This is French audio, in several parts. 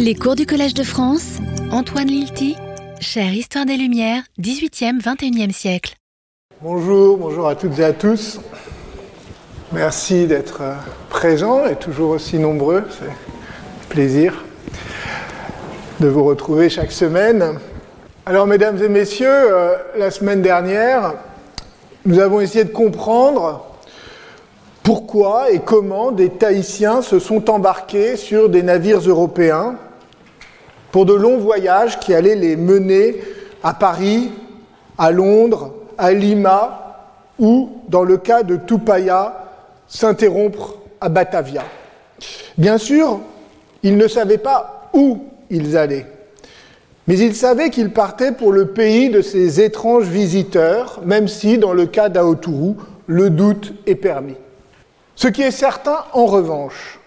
Les cours du Collège de France, Antoine Lilti, chère Histoire des Lumières, 18e, 21e siècle. Bonjour, bonjour à toutes et à tous. Merci d'être euh, présents et toujours aussi nombreux. C'est un plaisir de vous retrouver chaque semaine. Alors, mesdames et messieurs, euh, la semaine dernière, nous avons essayé de comprendre pourquoi et comment des Tahitiens se sont embarqués sur des navires européens pour de longs voyages qui allaient les mener à Paris, à Londres, à Lima ou, dans le cas de Tupaya, s'interrompre à Batavia. Bien sûr, ils ne savaient pas où ils allaient, mais ils savaient qu'ils partaient pour le pays de ces étranges visiteurs, même si, dans le cas d'Aoturu, le doute est permis. Ce qui est certain, en revanche,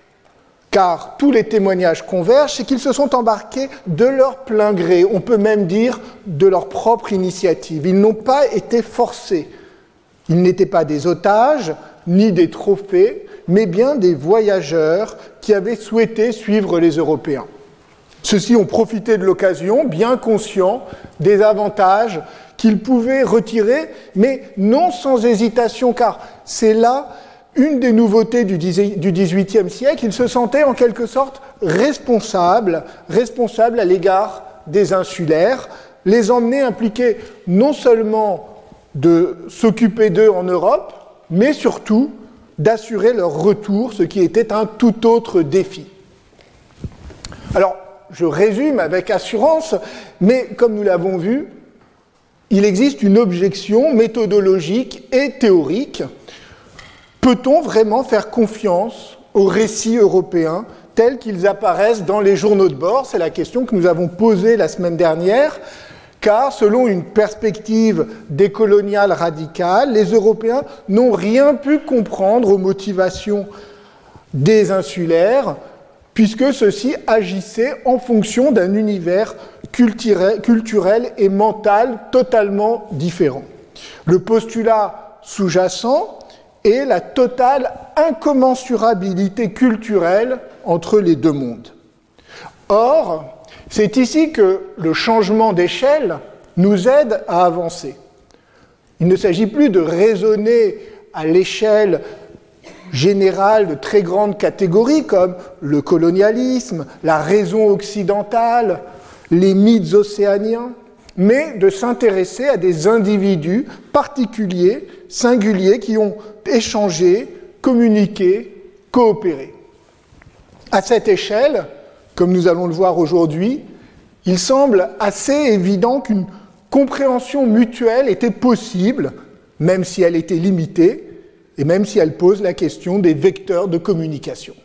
car tous les témoignages convergent, c'est qu'ils se sont embarqués de leur plein gré, on peut même dire de leur propre initiative. Ils n'ont pas été forcés. Ils n'étaient pas des otages, ni des trophées, mais bien des voyageurs qui avaient souhaité suivre les Européens. Ceux-ci ont profité de l'occasion, bien conscients des avantages qu'ils pouvaient retirer, mais non sans hésitation, car c'est là une des nouveautés du XVIIIe siècle. Ils se sentaient en quelque sorte responsables, responsables à l'égard des insulaires, les emmener impliqués non seulement de s'occuper d'eux en Europe, mais surtout d'assurer leur retour, ce qui était un tout autre défi. Alors, je résume avec assurance, mais comme nous l'avons vu, il existe une objection méthodologique et théorique. Peut-on vraiment faire confiance aux récits européens tels qu'ils apparaissent dans les journaux de bord? C'est la question que nous avons posée la semaine dernière car selon une perspective décoloniale radicale, les Européens n'ont rien pu comprendre aux motivations des insulaires, puisque ceux-ci agissaient en fonction d'un univers culturel et mental totalement différent. Le postulat sous-jacent est la totale incommensurabilité culturelle entre les deux mondes. Or, c'est ici que le changement d'échelle nous aide à avancer. Il ne s'agit plus de raisonner à l'échelle générale de très grandes catégories comme le colonialisme, la raison occidentale, les mythes océaniens, mais de s'intéresser à des individus particuliers, singuliers, qui ont échangé, communiqué, coopéré. À cette échelle, comme nous allons le voir aujourd'hui, il semble assez évident qu'une compréhension mutuelle était possible, même si elle était limitée, et même si elle pose la question des vecteurs de communication.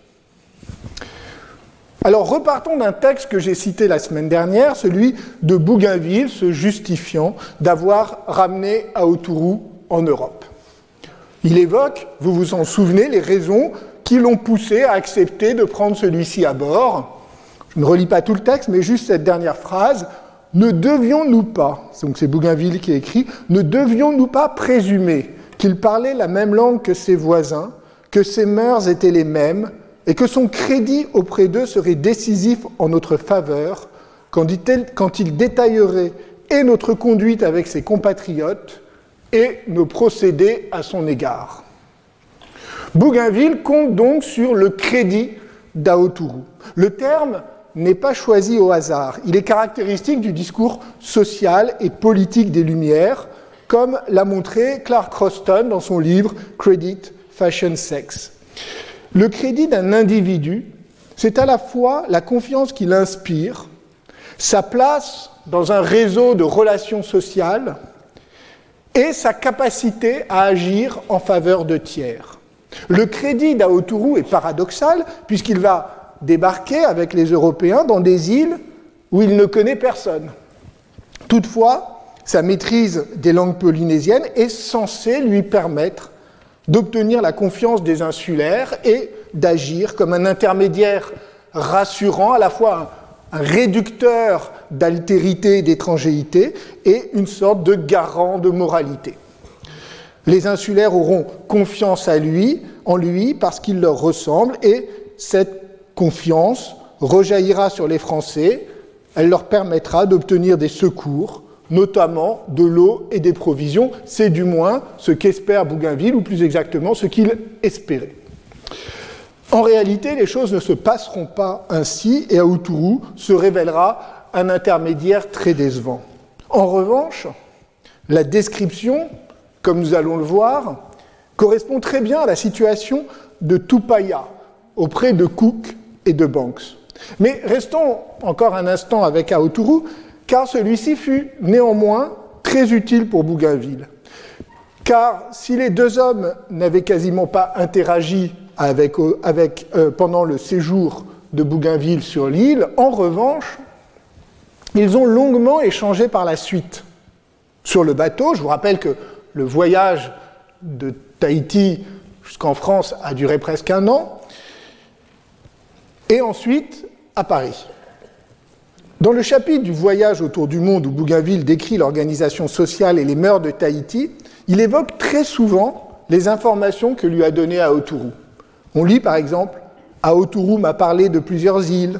Alors repartons d'un texte que j'ai cité la semaine dernière, celui de Bougainville se justifiant d'avoir ramené Aoturu en Europe. Il évoque, vous vous en souvenez, les raisons qui l'ont poussé à accepter de prendre celui-ci à bord. Je ne relis pas tout le texte, mais juste cette dernière phrase. Ne devions-nous pas, donc c'est Bougainville qui écrit, ne devions-nous pas présumer qu'il parlait la même langue que ses voisins, que ses mœurs étaient les mêmes, et que son crédit auprès d'eux serait décisif en notre faveur quand il détaillerait et notre conduite avec ses compatriotes et nos procédés à son égard. Bougainville compte donc sur le crédit d'Aoturu. Le terme n'est pas choisi au hasard. Il est caractéristique du discours social et politique des Lumières, comme l'a montré Clark Croston dans son livre Credit, Fashion, Sex. Le crédit d'un individu, c'est à la fois la confiance qu'il inspire, sa place dans un réseau de relations sociales et sa capacité à agir en faveur de tiers. Le crédit d'Aoturu est paradoxal puisqu'il va débarquer avec les Européens dans des îles où il ne connaît personne. Toutefois, sa maîtrise des langues polynésiennes est censée lui permettre d'obtenir la confiance des insulaires et d'agir comme un intermédiaire rassurant, à la fois réducteur d'altérité et d'étrangérité et une sorte de garant de moralité. Les insulaires auront confiance en lui, parce qu'il leur ressemble, et cette confiance rejaillira sur les Français, elle leur permettra d'obtenir des secours, notamment de l'eau et des provisions. C'est du moins ce qu'espère Bougainville, ou plus exactement ce qu'il espérait. En réalité, les choses ne se passeront pas ainsi et Aoutourou se révélera un intermédiaire très décevant. En revanche, la description, comme nous allons le voir, correspond très bien à la situation de Tupaya auprès de Cook et de Banks. Mais restons encore un instant avec Aotourou, car celui-ci fut néanmoins très utile pour Bougainville. Car si les deux hommes n'avaient quasiment pas interagi avec, euh, pendant le séjour de Bougainville sur l'île, en revanche, ils ont longuement échangé par la suite sur le bateau. Je vous rappelle que le voyage de Tahiti jusqu'en France a duré presque un an, et ensuite à Paris. Dans le chapitre du voyage autour du monde où Bougainville décrit l'organisation sociale et les mœurs de Tahiti, il évoque très souvent les informations que lui a données Aotourou. On lit par exemple Aotourou m'a parlé de plusieurs îles,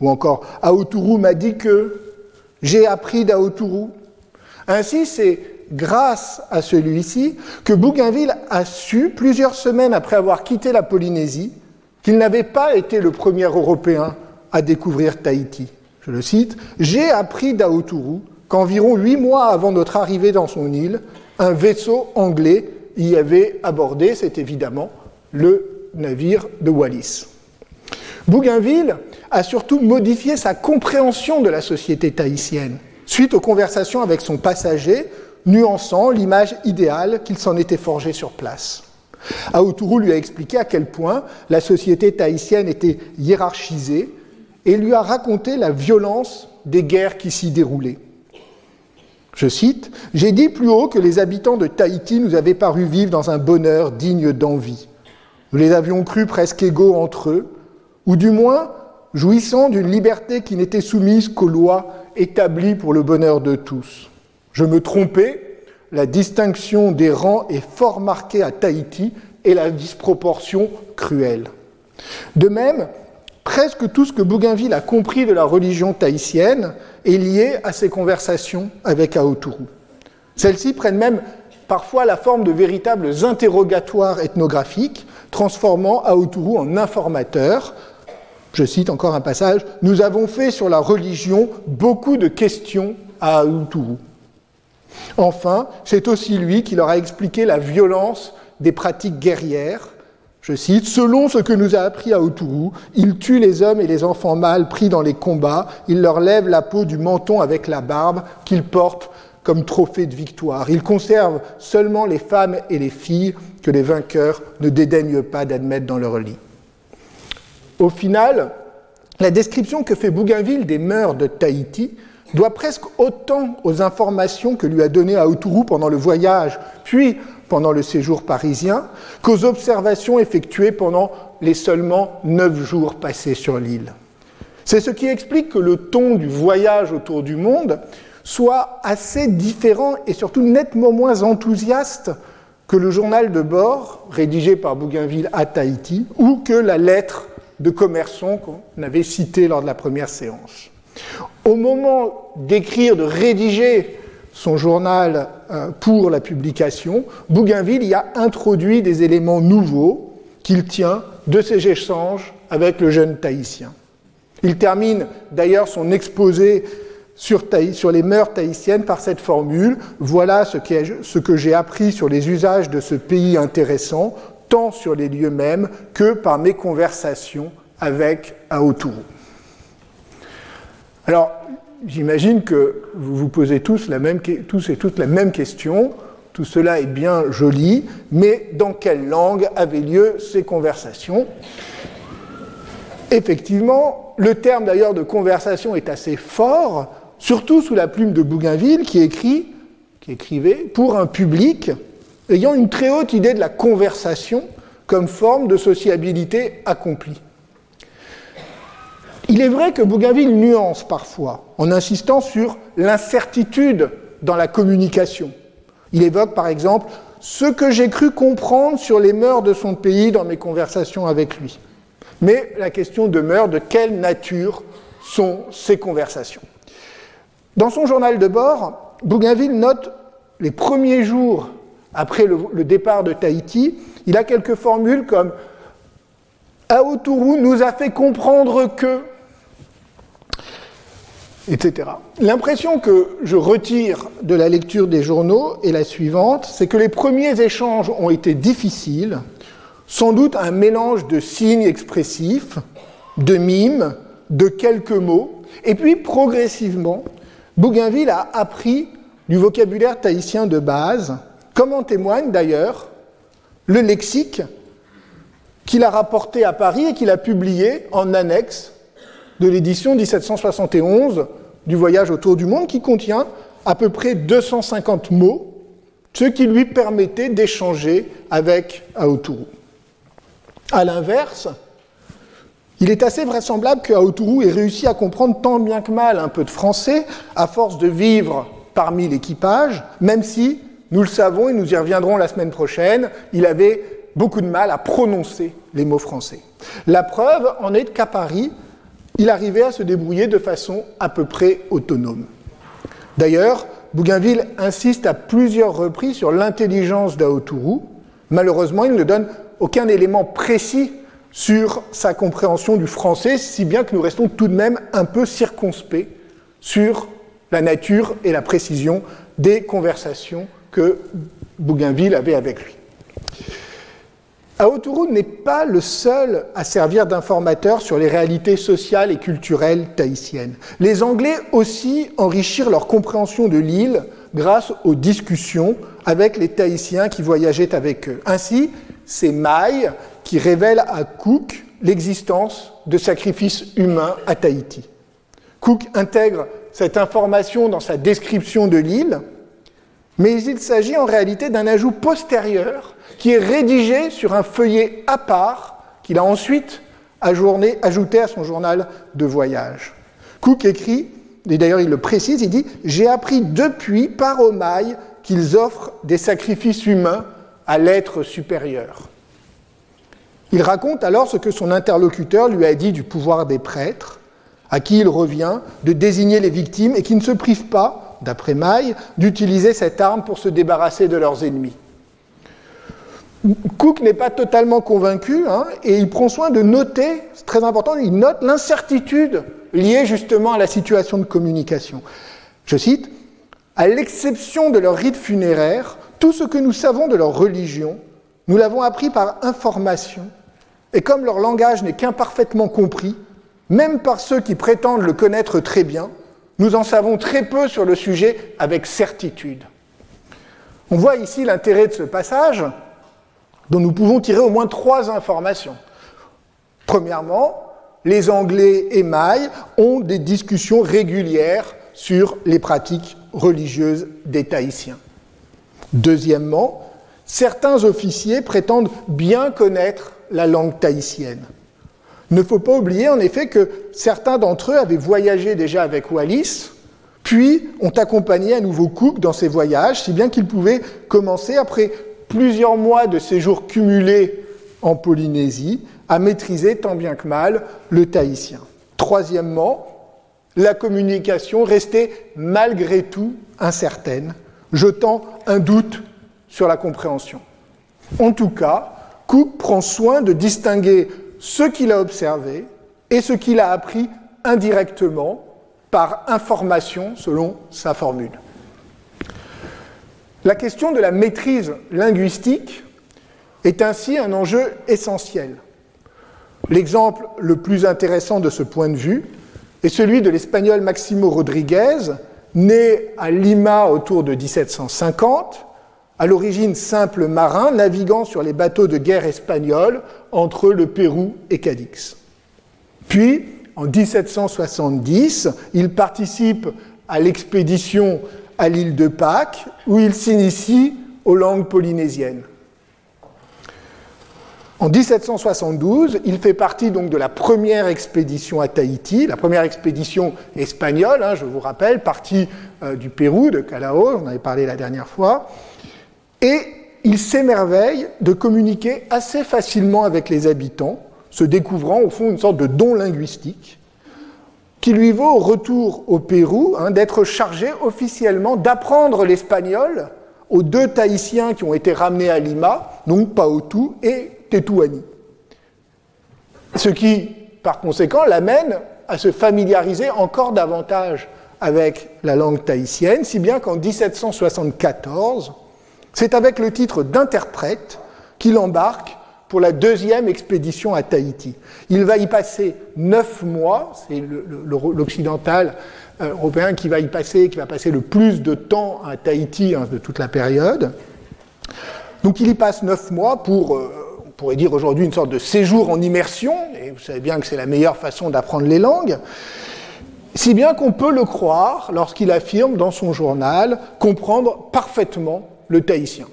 ou encore Aotourou m'a dit que, j'ai appris d'Aotourou. Ainsi, c'est grâce à celui-ci que Bougainville a su, plusieurs semaines après avoir quitté la Polynésie, qu'il n'avait pas été le premier Européen à découvrir Tahiti. Je le cite, J'ai appris d'Aotourou qu'environ huit mois avant notre arrivée dans son île, un vaisseau anglais y avait abordé, c'est évidemment le navire de Wallis. Bougainville a surtout modifié sa compréhension de la société tahitienne suite aux conversations avec son passager, nuançant l'image idéale qu'il s'en était forgé sur place. Aoutourou lui a expliqué à quel point la société tahitienne était hiérarchisée et lui a raconté la violence des guerres qui s'y déroulaient. Je cite, J'ai dit plus haut que les habitants de Tahiti nous avaient paru vivre dans un bonheur digne d'envie. Nous les avions crus presque égaux entre eux, ou du moins jouissant d'une liberté qui n'était soumise qu'aux lois établies pour le bonheur de tous. Je me trompais, la distinction des rangs est fort marquée à Tahiti et la disproportion cruelle. De même, presque tout ce que Bougainville a compris de la religion tahitienne est lié à ses conversations avec Aotourou. Celles-ci prennent même parfois la forme de véritables interrogatoires ethnographiques, transformant Aotourou en informateur. Je cite encore un passage, Nous avons fait sur la religion beaucoup de questions à Aotourou. Enfin, c'est aussi lui qui leur a expliqué la violence des pratiques guerrières. Je cite, Selon ce que nous a appris à Autourou, il tue les hommes et les enfants mâles pris dans les combats, il leur lève la peau du menton avec la barbe qu'ils portent comme trophée de victoire. Il conserve seulement les femmes et les filles que les vainqueurs ne dédaignent pas d'admettre dans leur lit. Au final, la description que fait Bougainville des mœurs de Tahiti doit presque autant aux informations que lui a données Aoutourou pendant le voyage, puis pendant le séjour parisien, qu'aux observations effectuées pendant les seulement neuf jours passés sur l'île. C'est ce qui explique que le ton du voyage autour du monde soit assez différent et surtout nettement moins enthousiaste que le journal de bord rédigé par Bougainville à Tahiti ou que la lettre de Commerçon qu'on avait citée lors de la première séance. Au moment d'écrire, de rédiger son journal euh, pour la publication, Bougainville y a introduit des éléments nouveaux qu'il tient de ses échanges avec le jeune Tahitien. Il termine d'ailleurs son exposé sur, les mœurs tahitiennes par cette formule Voilà ce, que j'ai appris sur les usages de ce pays intéressant, tant sur les lieux mêmes que par mes conversations avec Aotourou. Alors, j'imagine que vous vous posez tous, tous et toutes la même question. Tout cela est bien joli, mais dans quelle langue avaient lieu ces conversations? Effectivement, le terme d'ailleurs de conversation est assez fort, surtout sous la plume de Bougainville qui écrit, qui écrivait pour un public ayant une très haute idée de la conversation comme forme de sociabilité accomplie. Il est vrai que Bougainville nuance parfois en insistant sur l'incertitude dans la communication. Il évoque par exemple ce que j'ai cru comprendre sur les mœurs de son pays dans mes conversations avec lui. Mais la question demeure de quelle nature sont ces conversations. Dans son journal de bord, Bougainville note les premiers jours après le, départ de Tahiti, il a quelques formules comme Aotourou nous a fait comprendre que, L'impression que je retire de la lecture des journaux est la suivante, c'est que les premiers échanges ont été difficiles, sans doute un mélange de signes expressifs, de mimes, de quelques mots, et puis progressivement, Bougainville a appris du vocabulaire tahitien de base, comme en témoigne d'ailleurs le lexique qu'il a rapporté à Paris et qu'il a publié en annexe de l'édition 1771 du Voyage autour du monde, qui contient à peu près 250 mots, ce qui lui permettait d'échanger avec Aoturu. A l'inverse, il est assez vraisemblable que ait réussi à comprendre tant bien que mal un peu de français à force de vivre parmi l'équipage, même si, nous le savons et nous y reviendrons la semaine prochaine, il avait beaucoup de mal à prononcer les mots français. La preuve en est qu'à Paris, il arrivait à se débrouiller de façon à peu près autonome. D'ailleurs, Bougainville insiste à plusieurs reprises sur l'intelligence d'Aotourou. Malheureusement, il ne donne aucun élément précis sur sa compréhension du français, si bien que nous restons tout de même un peu circonspects sur la nature et la précision des conversations que Bougainville avait avec lui. Aoturu n'est pas le seul à servir d'informateur sur les réalités sociales et culturelles tahitiennes. Les Anglais aussi enrichirent leur compréhension de l'île grâce aux discussions avec les Tahitiens qui voyageaient avec eux. Ainsi, c'est Maille qui révèle à Cook l'existence de sacrifices humains à Tahiti. Cook intègre cette information dans sa description de l'île, mais il s'agit en réalité d'un ajout postérieur qui est rédigé sur un feuillet à part qu'il a ensuite ajouté à son journal de voyage. Cook écrit, et d'ailleurs il le précise, il dit J'ai appris depuis par Omaï qu'ils offrent des sacrifices humains à l'être supérieur. Il raconte alors ce que son interlocuteur lui a dit du pouvoir des prêtres, à qui il revient de désigner les victimes et qui ne se privent pas, d'après Maille, d'utiliser cette arme pour se débarrasser de leurs ennemis. Cook n'est pas totalement convaincu hein, et il prend soin de noter, c'est très important, il note l'incertitude liée justement à la situation de communication. Je cite, À l'exception de leur rite funéraire, tout ce que nous savons de leur religion, nous l'avons appris par information, et comme leur langage n'est qu'imparfaitement compris, même par ceux qui prétendent le connaître très bien, nous en savons très peu sur le sujet avec certitude. On voit ici l'intérêt de ce passage, dont nous pouvons tirer au moins trois informations. Premièrement, les Anglais et Mailles ont des discussions régulières sur les pratiques religieuses des Tahitiens. Deuxièmement, certains officiers prétendent bien connaître la langue tahitienne. Ne faut pas oublier en effet que certains d'entre eux avaient voyagé déjà avec Wallis, puis ont accompagné à nouveau Cook dans ses voyages, si bien qu'ils pouvaient commencer, après plusieurs mois de séjour cumulés en Polynésie, à maîtriser tant bien que mal le tahitien. Troisièmement, la communication restait malgré tout incertaine, jetant un doute sur la compréhension. En tout cas, Cook prend soin de distinguer ce qu'il a observé et ce qu'il a appris indirectement par information selon sa formule. La question de la maîtrise linguistique est ainsi un enjeu essentiel. L'exemple le plus intéressant de ce point de vue est celui de l'espagnol Maximo Rodriguez, né à Lima autour de 1750 à l'origine simple marin, naviguant sur les bateaux de guerre espagnols entre le Pérou et Cadix. Puis, en 1770, il participe à l'expédition à l'île de Pâques, où il s'initie aux langues polynésiennes. En 1772, il fait partie de la première expédition à Tahiti, la première expédition espagnole, hein, je vous rappelle, partie euh, du Pérou, de Callao, on avait parlé la dernière fois. Et il s'émerveille de communiquer assez facilement avec les habitants, se découvrant au fond une sorte de don linguistique qui lui vaut au retour au Pérou hein, d'être chargé officiellement d'apprendre l'espagnol aux deux Tahitiens qui ont été ramenés à Lima, donc Paotu et Tetuani. Ce qui, par conséquent, l'amène à se familiariser encore davantage avec la langue tahitienne, si bien qu'en 1774, c'est avec le titre d'interprète qu'il embarque pour la deuxième expédition à Tahiti. Il va y passer neuf mois, c'est l'occidental euh, européen qui va y passer, qui va passer le plus de temps à Tahiti hein, de toute la période. Donc il y passe neuf mois pour, euh, on pourrait dire aujourd'hui, une sorte de séjour en immersion, et vous savez bien que c'est la meilleure façon d'apprendre les langues, si bien qu'on peut le croire lorsqu'il affirme dans son journal comprendre parfaitement le tahitien.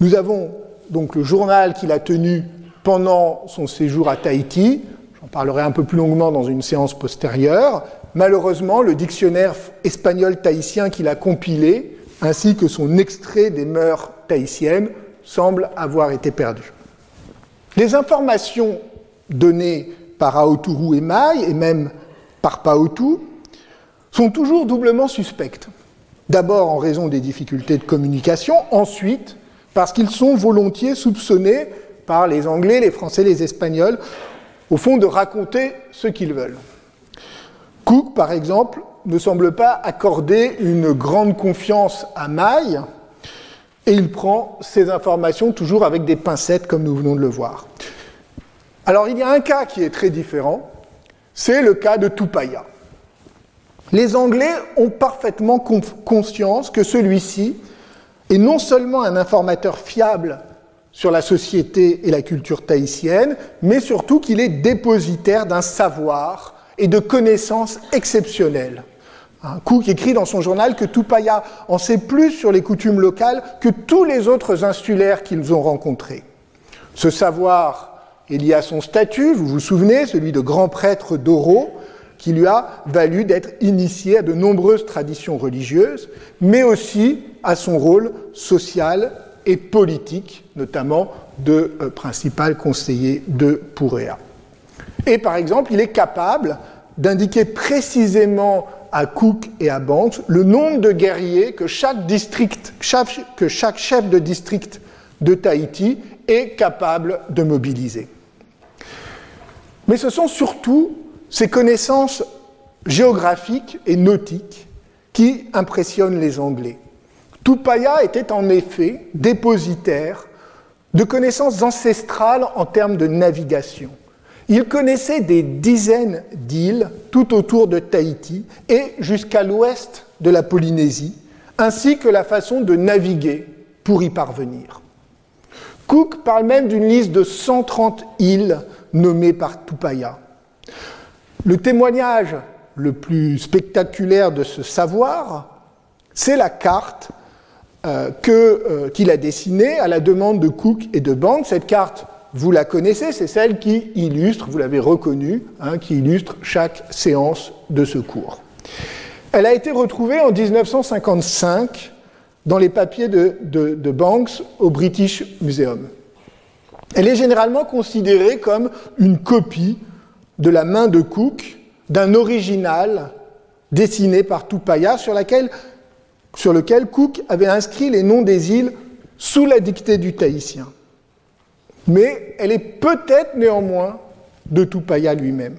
Nous avons donc le journal qu'il a tenu pendant son séjour à Tahiti. J'en parlerai un peu plus longuement dans une séance postérieure. Malheureusement, le dictionnaire espagnol tahitien qu'il a compilé, ainsi que son extrait des mœurs tahitiennes, semblent avoir été perdus. Les informations données par Aoturu et Mai, et même par Paotu, sont toujours doublement suspectes. D'abord en raison des difficultés de communication, ensuite parce qu'ils sont volontiers soupçonnés par les Anglais, les Français, les Espagnols, au fond de raconter ce qu'ils veulent. Cook, par exemple, ne semble pas accorder une grande confiance à Maille, et il prend ces informations toujours avec des pincettes, comme nous venons de le voir. Alors il y a un cas qui est très différent, c'est le cas de Tupaya. Les Anglais ont parfaitement conscience que celui-ci est non seulement un informateur fiable sur la société et la culture tahitienne, mais surtout qu'il est dépositaire d'un savoir et de connaissances exceptionnelles. Cook écrit dans son journal que Tupaya en sait plus sur les coutumes locales que tous les autres insulaires qu'ils ont rencontrés. Ce savoir est lié à son statut, vous vous souvenez, celui de grand prêtre d'Oro, qui lui a valu d'être initié à de nombreuses traditions religieuses, mais aussi à son rôle social et politique, notamment de euh, principal conseiller de Pouréa. Et par exemple, il est capable d'indiquer précisément à Cook et à Banks le nombre de guerriers que chaque, que chaque chef de district de Tahiti est capable de mobiliser. Mais ce sont surtout ces connaissances géographiques et nautiques qui impressionnent les Anglais. Tupaya était en effet dépositaire de connaissances ancestrales en termes de navigation. Il connaissait des dizaines d'îles tout autour de Tahiti et jusqu'à l'ouest de la Polynésie, ainsi que la façon de naviguer pour y parvenir. Cook parle même d'une liste de 130 îles nommées par Tupaya. Le témoignage le plus spectaculaire de ce savoir, c'est la carte euh, euh, qu'il a dessinée à la demande de Cook et de Banks. Cette carte, vous la connaissez, c'est celle qui illustre, vous l'avez reconnue, hein, qui illustre chaque séance de ce cours. Elle a été retrouvée en 1955 dans les papiers de, de Banks au British Museum. Elle est généralement considérée comme une copie de la main de Cook d'un original dessiné par Tupaya sur, lequel Cook avait inscrit les noms des îles sous la dictée du Tahitien. Mais elle est peut-être néanmoins de Tupaya lui-même.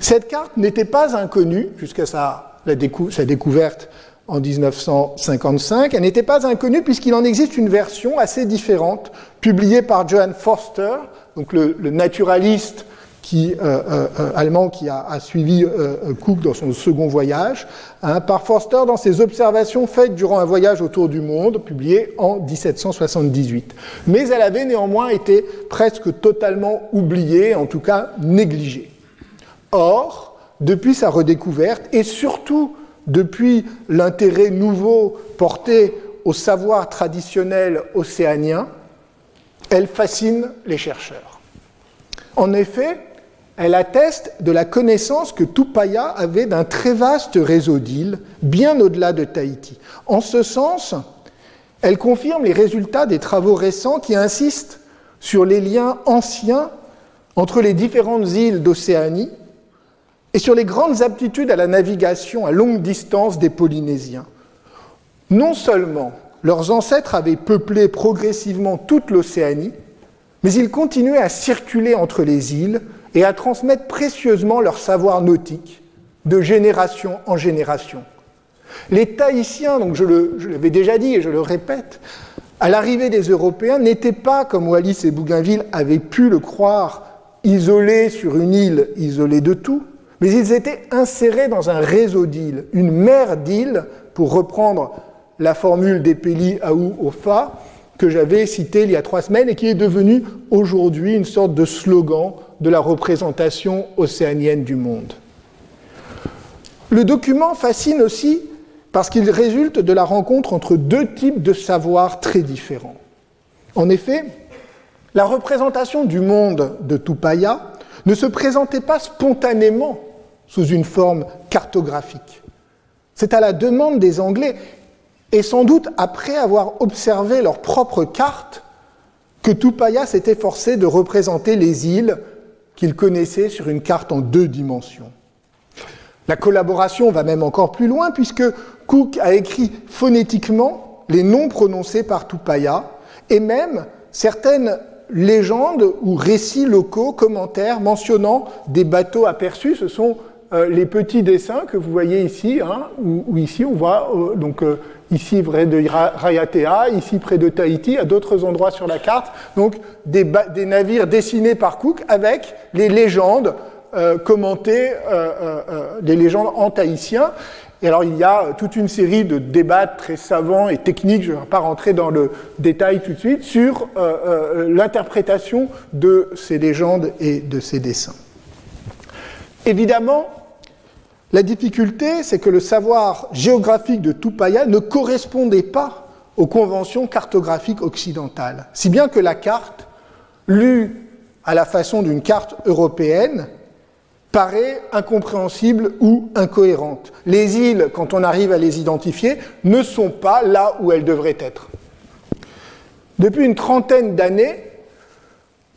Cette carte n'était pas inconnue jusqu'à sa, découverte en 1955. Elle n'était pas inconnue puisqu'il en existe une version assez différente, publiée par Johann Forster, donc le naturaliste euh, euh, euh, allemand qui a, suivi Cook dans son second voyage, hein, par Forster dans ses observations faites durant un voyage autour du monde, publié en 1778. Mais elle avait néanmoins été presque totalement oubliée, en tout cas négligée. Or, depuis sa redécouverte, et surtout depuis l'intérêt nouveau porté au savoir traditionnel océanien, elle fascine les chercheurs. En effet, elle atteste de la connaissance que Tupaya avait d'un très vaste réseau d'îles, bien au-delà de Tahiti. En ce sens, elle confirme les résultats des travaux récents qui insistent sur les liens anciens entre les différentes îles d'Océanie et sur les grandes aptitudes à la navigation à longue distance des Polynésiens. Non seulement leurs ancêtres avaient peuplé progressivement toute l'Océanie, mais ils continuaient à circuler entre les îles et à transmettre précieusement leur savoir nautique de génération en génération. Les Tahitiens, donc je l'avais déjà dit et je le répète, à l'arrivée des Européens n'étaient pas, comme Wallis et Bougainville avaient pu le croire, isolés sur une île isolée de tout, mais ils étaient insérés dans un réseau d'îles, une mer d'îles, pour reprendre la formule d'Epeli Aou Ofa que j'avais citée il y a trois semaines et qui est devenue aujourd'hui une sorte de slogan de la représentation océanienne du monde. Le document fascine aussi parce qu'il résulte de la rencontre entre deux types de savoirs très différents. En effet, la représentation du monde de Tupaya ne se présentait pas spontanément sous une forme cartographique. C'est à la demande des Anglais, et sans doute après avoir observé leur propre carte, que Tupaya s'était forcé de représenter les îles qu'il connaissait sur une carte en deux dimensions. La collaboration va même encore plus loin puisque Cook a écrit phonétiquement les noms prononcés par Tupaya et même certaines légendes ou récits locaux, commentaires mentionnant des bateaux aperçus. Ce sont euh, les petits dessins que vous voyez ici, hein, ici on voit euh, donc euh, ici près de Rayatea, ici près de Tahiti, à d'autres endroits sur la carte, donc des, des, navires dessinés par Cook avec les légendes commentées, des légendes en tahitien. Et alors il y a toute une série de débats très savants et techniques, je ne vais pas rentrer dans le détail tout de suite, sur l'interprétation de ces légendes et de ces dessins. Évidemment, la difficulté, c'est que le savoir géographique de Tupaya ne correspondait pas aux conventions cartographiques occidentales, si bien que la carte, lue à la façon d'une carte européenne, paraît incompréhensible ou incohérente. Les îles, quand on arrive à les identifier, ne sont pas là où elles devraient être. Depuis une trentaine d'années,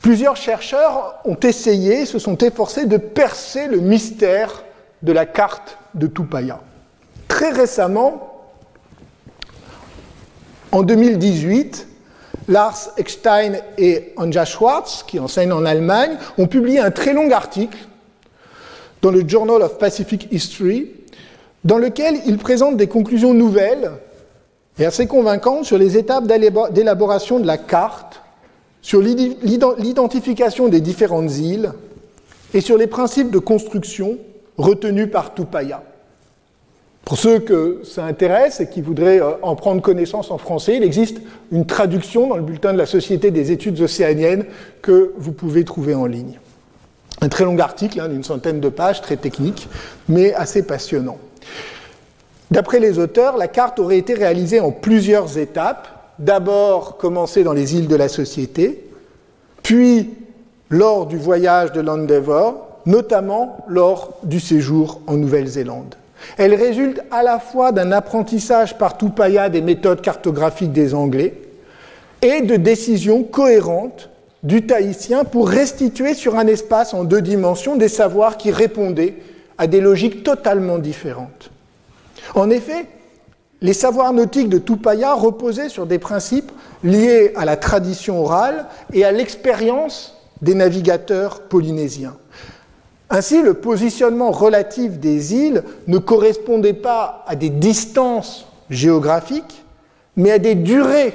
plusieurs chercheurs ont essayé, se sont efforcés de percer le mystère de la carte de Tupaya. Très récemment, en 2018, Lars Eckstein et Anja Schwartz, qui enseignent en Allemagne, ont publié un très long article dans le Journal of Pacific History, dans lequel ils présentent des conclusions nouvelles et assez convaincantes sur les étapes d'élaboration de la carte, sur l'identification des différentes îles et sur les principes de construction retenu par Tupaya. Pour ceux que ça intéresse et qui voudraient euh, en prendre connaissance en français, il existe une traduction dans le bulletin de la Société des études océaniennes que vous pouvez trouver en ligne. Un très long article hein, d'une centaine de pages, très technique, mais assez passionnant. D'après les auteurs, la carte aurait été réalisée en plusieurs étapes. D'abord commencée dans les îles de la Société, puis lors du voyage de l'Endeavour, notamment lors du séjour en Nouvelle-Zélande. Elle résulte à la fois d'un apprentissage par Tupaya des méthodes cartographiques des Anglais et de décisions cohérentes du Tahitien pour restituer sur un espace en deux dimensions des savoirs qui répondaient à des logiques totalement différentes. En effet, les savoirs nautiques de Tupaya reposaient sur des principes liés à la tradition orale et à l'expérience des navigateurs polynésiens. Ainsi, le positionnement relatif des îles ne correspondait pas à des distances géographiques, mais à des durées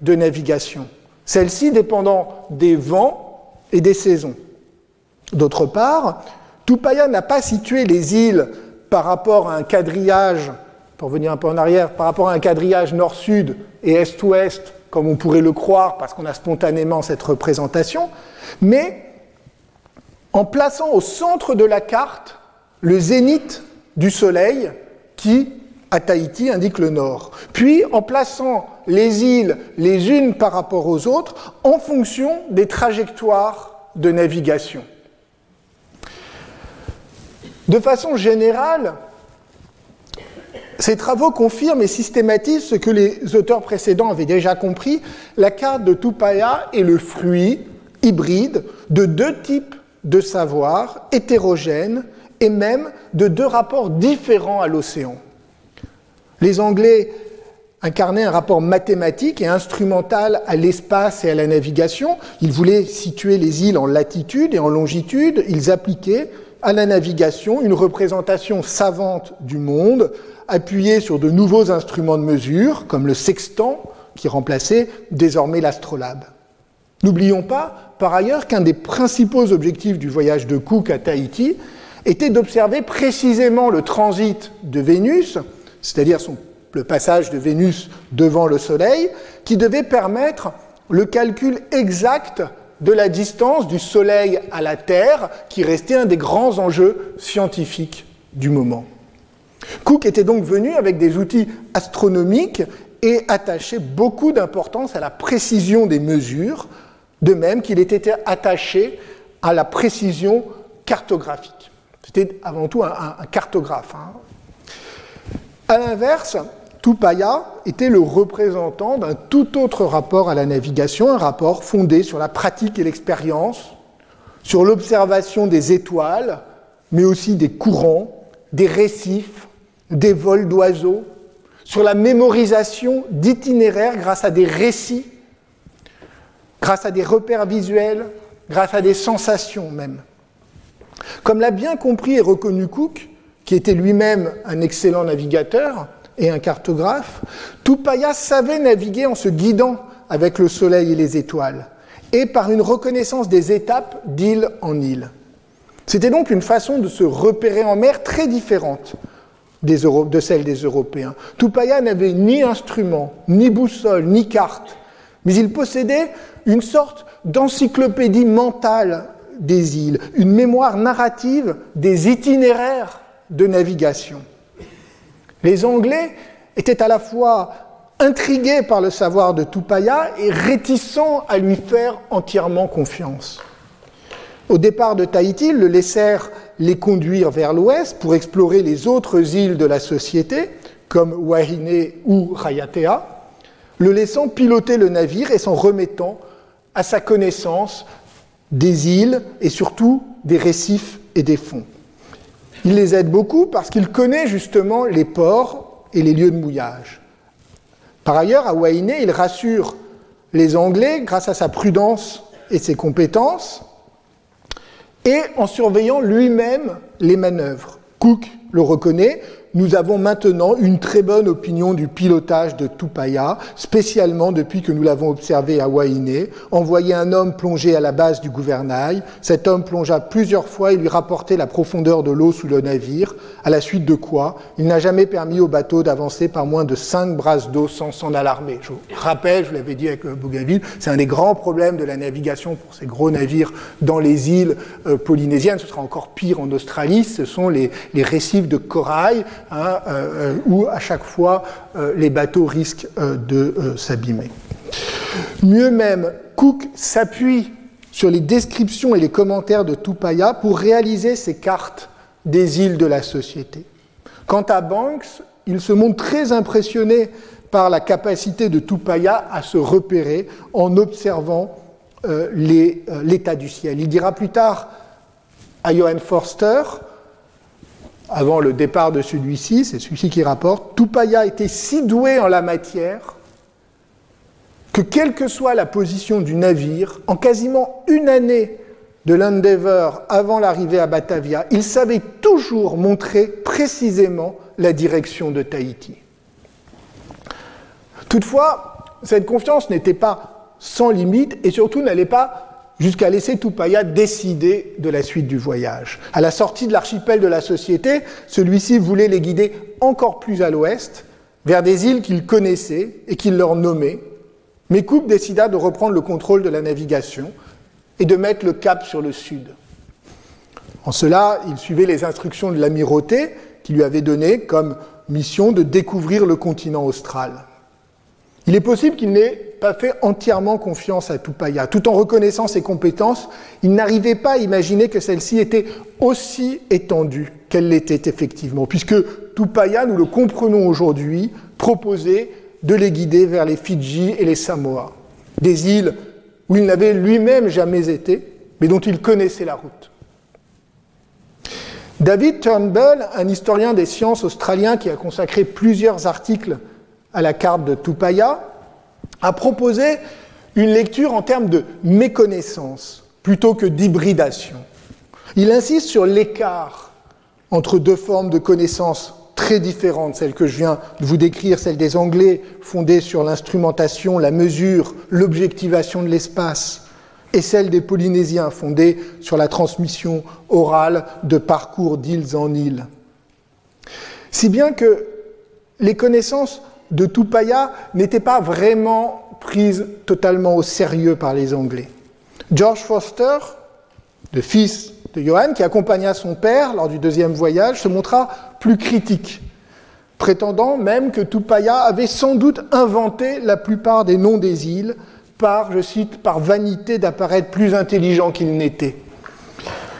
de navigation, celles-ci dépendant des vents et des saisons. D'autre part, Tupaya n'a pas situé les îles par rapport à un quadrillage, pour venir un peu en arrière, par rapport à un quadrillage nord-sud et est-ouest, comme on pourrait le croire, parce qu'on a spontanément cette représentation, mais en plaçant au centre de la carte le zénith du Soleil qui, à Tahiti, indique le nord. Puis en plaçant les îles les unes par rapport aux autres en fonction des trajectoires de navigation. De façon générale, ces travaux confirment et systématisent ce que les auteurs précédents avaient déjà compris. La carte de Tupaya est le fruit hybride de deux types de savoir hétérogènes et même de deux rapports différents à l'océan. Les Anglais incarnaient un rapport mathématique et instrumental à l'espace et à la navigation. Ils voulaient situer les îles en latitude et en longitude. Ils appliquaient à la navigation une représentation savante du monde, appuyée sur de nouveaux instruments de mesure, comme le sextant, qui remplaçait désormais l'astrolabe. N'oublions pas, par ailleurs, qu'un des principaux objectifs du voyage de Cook à Tahiti était d'observer précisément le transit de Vénus, c'est-à-dire le passage de Vénus devant le Soleil, qui devait permettre le calcul exact de la distance du Soleil à la Terre, qui restait un des grands enjeux scientifiques du moment. Cook était donc venu avec des outils astronomiques et attachait beaucoup d'importance à la précision des mesures, de même qu'il était attaché à la précision cartographique. C'était avant tout un, cartographe. Hein. A l'inverse, Tupaya était le représentant d'un tout autre rapport à la navigation, un rapport fondé sur la pratique et l'expérience, sur l'observation des étoiles, mais aussi des courants, des récifs, des vols d'oiseaux, sur la mémorisation d'itinéraires grâce à des récits, grâce à des repères visuels, grâce à des sensations même. Comme l'a bien compris et reconnu Cook, qui était lui-même un excellent navigateur et un cartographe, Tupaya savait naviguer en se guidant avec le soleil et les étoiles, et par une reconnaissance des étapes d'île en île. C'était donc une façon de se repérer en mer très différente de celle des Européens. Tupaya n'avait ni instrument, ni boussole, ni carte, mais il possédait une sorte d'encyclopédie mentale des îles, une mémoire narrative des itinéraires de navigation. Les Anglais étaient à la fois intrigués par le savoir de Tupaya et réticents à lui faire entièrement confiance. Au départ de Tahiti, ils le laissèrent les conduire vers l'ouest pour explorer les autres îles de la société, comme Wahine ou Rayatea, le laissant piloter le navire et s'en remettant à sa connaissance des îles et surtout des récifs et des fonds. Il les aide beaucoup parce qu'il connaît justement les ports et les lieux de mouillage. Par ailleurs, à Wainé, il rassure les Anglais grâce à sa prudence et ses compétences, et en surveillant lui-même les manœuvres. Cook le reconnaît, nous avons maintenant une très bonne opinion du pilotage de Tupaya, spécialement depuis que nous l'avons observé à Wainé. Envoyer un homme plonger à la base du gouvernail. Cet homme plongea plusieurs fois et lui rapportait la profondeur de l'eau sous le navire, à la suite de quoi il n'a jamais permis au bateau d'avancer par moins de cinq brasses d'eau sans s'en alarmer. Je vous rappelle, je l'avais dit avec euh, Bougainville, c'est un des grands problèmes de la navigation pour ces gros navires dans les îles euh, polynésiennes. Ce sera encore pire en Australie. Ce sont les récifs de corail Hein, euh, où à chaque fois euh, les bateaux risquent euh, de s'abîmer. Mieux même, Cook s'appuie sur les descriptions et les commentaires de Tupaya pour réaliser ces cartes des îles de la société. Quant à Banks, il se montre très impressionné par la capacité de Tupaya à se repérer en observant l'état du ciel. Il dira plus tard à Johann Forster avant le départ de celui-ci, c'est celui-ci qui rapporte, Tupaya était si doué en la matière que quelle que soit la position du navire, en quasiment une année de l'Endeavour avant l'arrivée à Batavia, il savait toujours montrer précisément la direction de Tahiti. Toutefois, cette confiance n'était pas sans limite et surtout n'allait pas jusqu'à laisser Tupaya décider de la suite du voyage. À la sortie de l'archipel de la société, celui-ci voulait les guider encore plus à l'ouest, vers des îles qu'il connaissait et qu'il leur nommait. Mais Cook décida de reprendre le contrôle de la navigation et de mettre le cap sur le sud. En cela, il suivait les instructions de l'amirauté qui lui avait donné comme mission de découvrir le continent austral. Il est possible qu'il n'ait pas fait entièrement confiance à Tupaya. Tout en reconnaissant ses compétences, il n'arrivait pas à imaginer que celle-ci était aussi étendue qu'elle l'était effectivement, puisque Tupaya, nous le comprenons aujourd'hui, proposait de les guider vers les Fidji et les Samoa, des îles où il n'avait lui-même jamais été, mais dont il connaissait la route. David Turnbull, un historien des sciences australien qui a consacré plusieurs articles à la carte de Tupaya, a proposé une lecture en termes de méconnaissance plutôt que d'hybridation. Il insiste sur l'écart entre deux formes de connaissance très différentes, celles que je viens de vous décrire, celle des Anglais fondées sur l'instrumentation, la mesure, l'objectivation de l'espace, et celle des Polynésiens fondée sur la transmission orale de parcours d'îles en îles. Si bien que les connaissances de Tupaya n'étaient pas vraiment prises totalement au sérieux par les Anglais. George Foster, le fils de Johann, qui accompagna son père lors du deuxième voyage, se montra plus critique, prétendant même que Tupaya avait sans doute inventé la plupart des noms des îles par, je cite, par vanité d'apparaître plus intelligent qu'il n'était.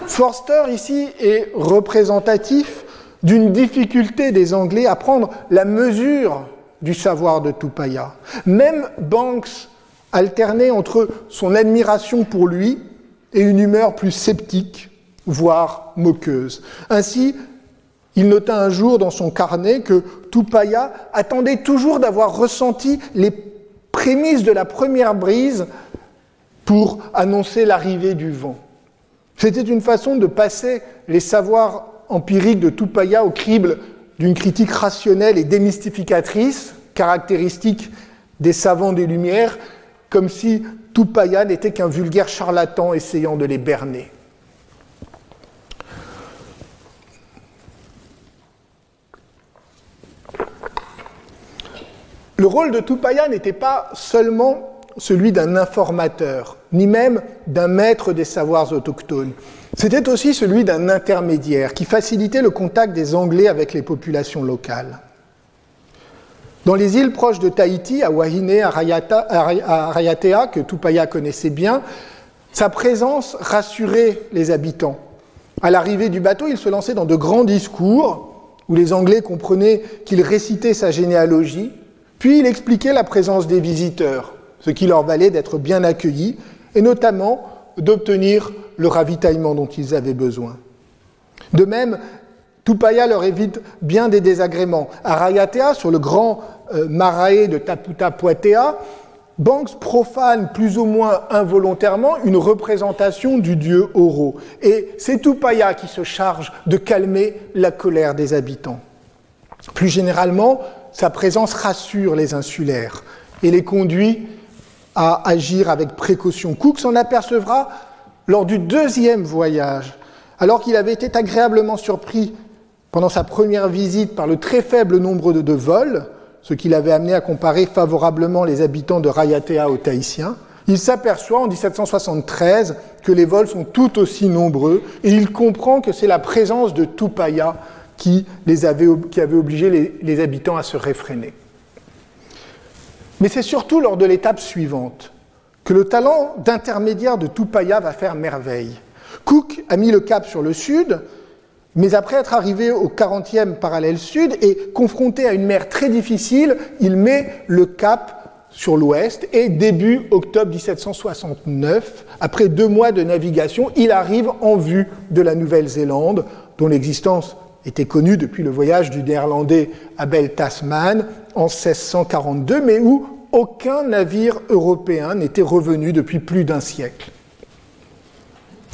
Forster ici est représentatif d'une difficulté des Anglais à prendre la mesure du savoir de Tupaya. Même Banks alternait entre son admiration pour lui et une humeur plus sceptique, voire moqueuse. Ainsi, il nota un jour dans son carnet que Tupaya attendait toujours d'avoir ressenti les prémisse de la première brise pour annoncer l'arrivée du vent. C'était une façon de passer les savoirs empiriques de Tupaya au crible d'une critique rationnelle et démystificatrice, caractéristique des savants des Lumières, comme si Tupaya n'était qu'un vulgaire charlatan essayant de les berner. Le rôle de Tupaya n'était pas seulement celui d'un informateur, ni même d'un maître des savoirs autochtones. C'était aussi celui d'un intermédiaire qui facilitait le contact des Anglais avec les populations locales. Dans les îles proches de Tahiti, à Wahine, à, Rayatea, que Tupaya connaissait bien, sa présence rassurait les habitants. À l'arrivée du bateau, il se lançait dans de grands discours où les Anglais comprenaient qu'il récitait sa généalogie, puis il expliquait la présence des visiteurs, ce qui leur valait d'être bien accueillis et notamment d'obtenir le ravitaillement dont ils avaient besoin. De même, Tupaya leur évite bien des désagréments. À Rayatea, sur le grand euh, marae de Taputa Poitea, Banks profane plus ou moins involontairement une représentation du dieu Oro. Et c'est Tupaya qui se charge de calmer la colère des habitants. Plus généralement, sa présence rassure les insulaires et les conduit à agir avec précaution. Cook s'en apercevra lors du deuxième voyage, alors qu'il avait été agréablement surpris pendant sa première visite par le très faible nombre de, vols, ce qui l'avait amené à comparer favorablement les habitants de Rayatea aux Tahitiens. Il s'aperçoit en 1773 que les vols sont tout aussi nombreux et il comprend que c'est la présence de Tupaya qui, les avait, qui avait obligé les, les habitants à se réfréner. Mais c'est surtout lors de l'étape suivante que le talent d'intermédiaire de Tupaya va faire merveille. Cook a mis le cap sur le sud, mais après être arrivé au 40e parallèle sud et confronté à une mer très difficile, il met le cap sur l'ouest et début octobre 1769, après deux mois de navigation, il arrive en vue de la Nouvelle-Zélande, dont l'existence était connu depuis le voyage du néerlandais Abel Tasman en 1642, mais où aucun navire européen n'était revenu depuis plus d'un siècle.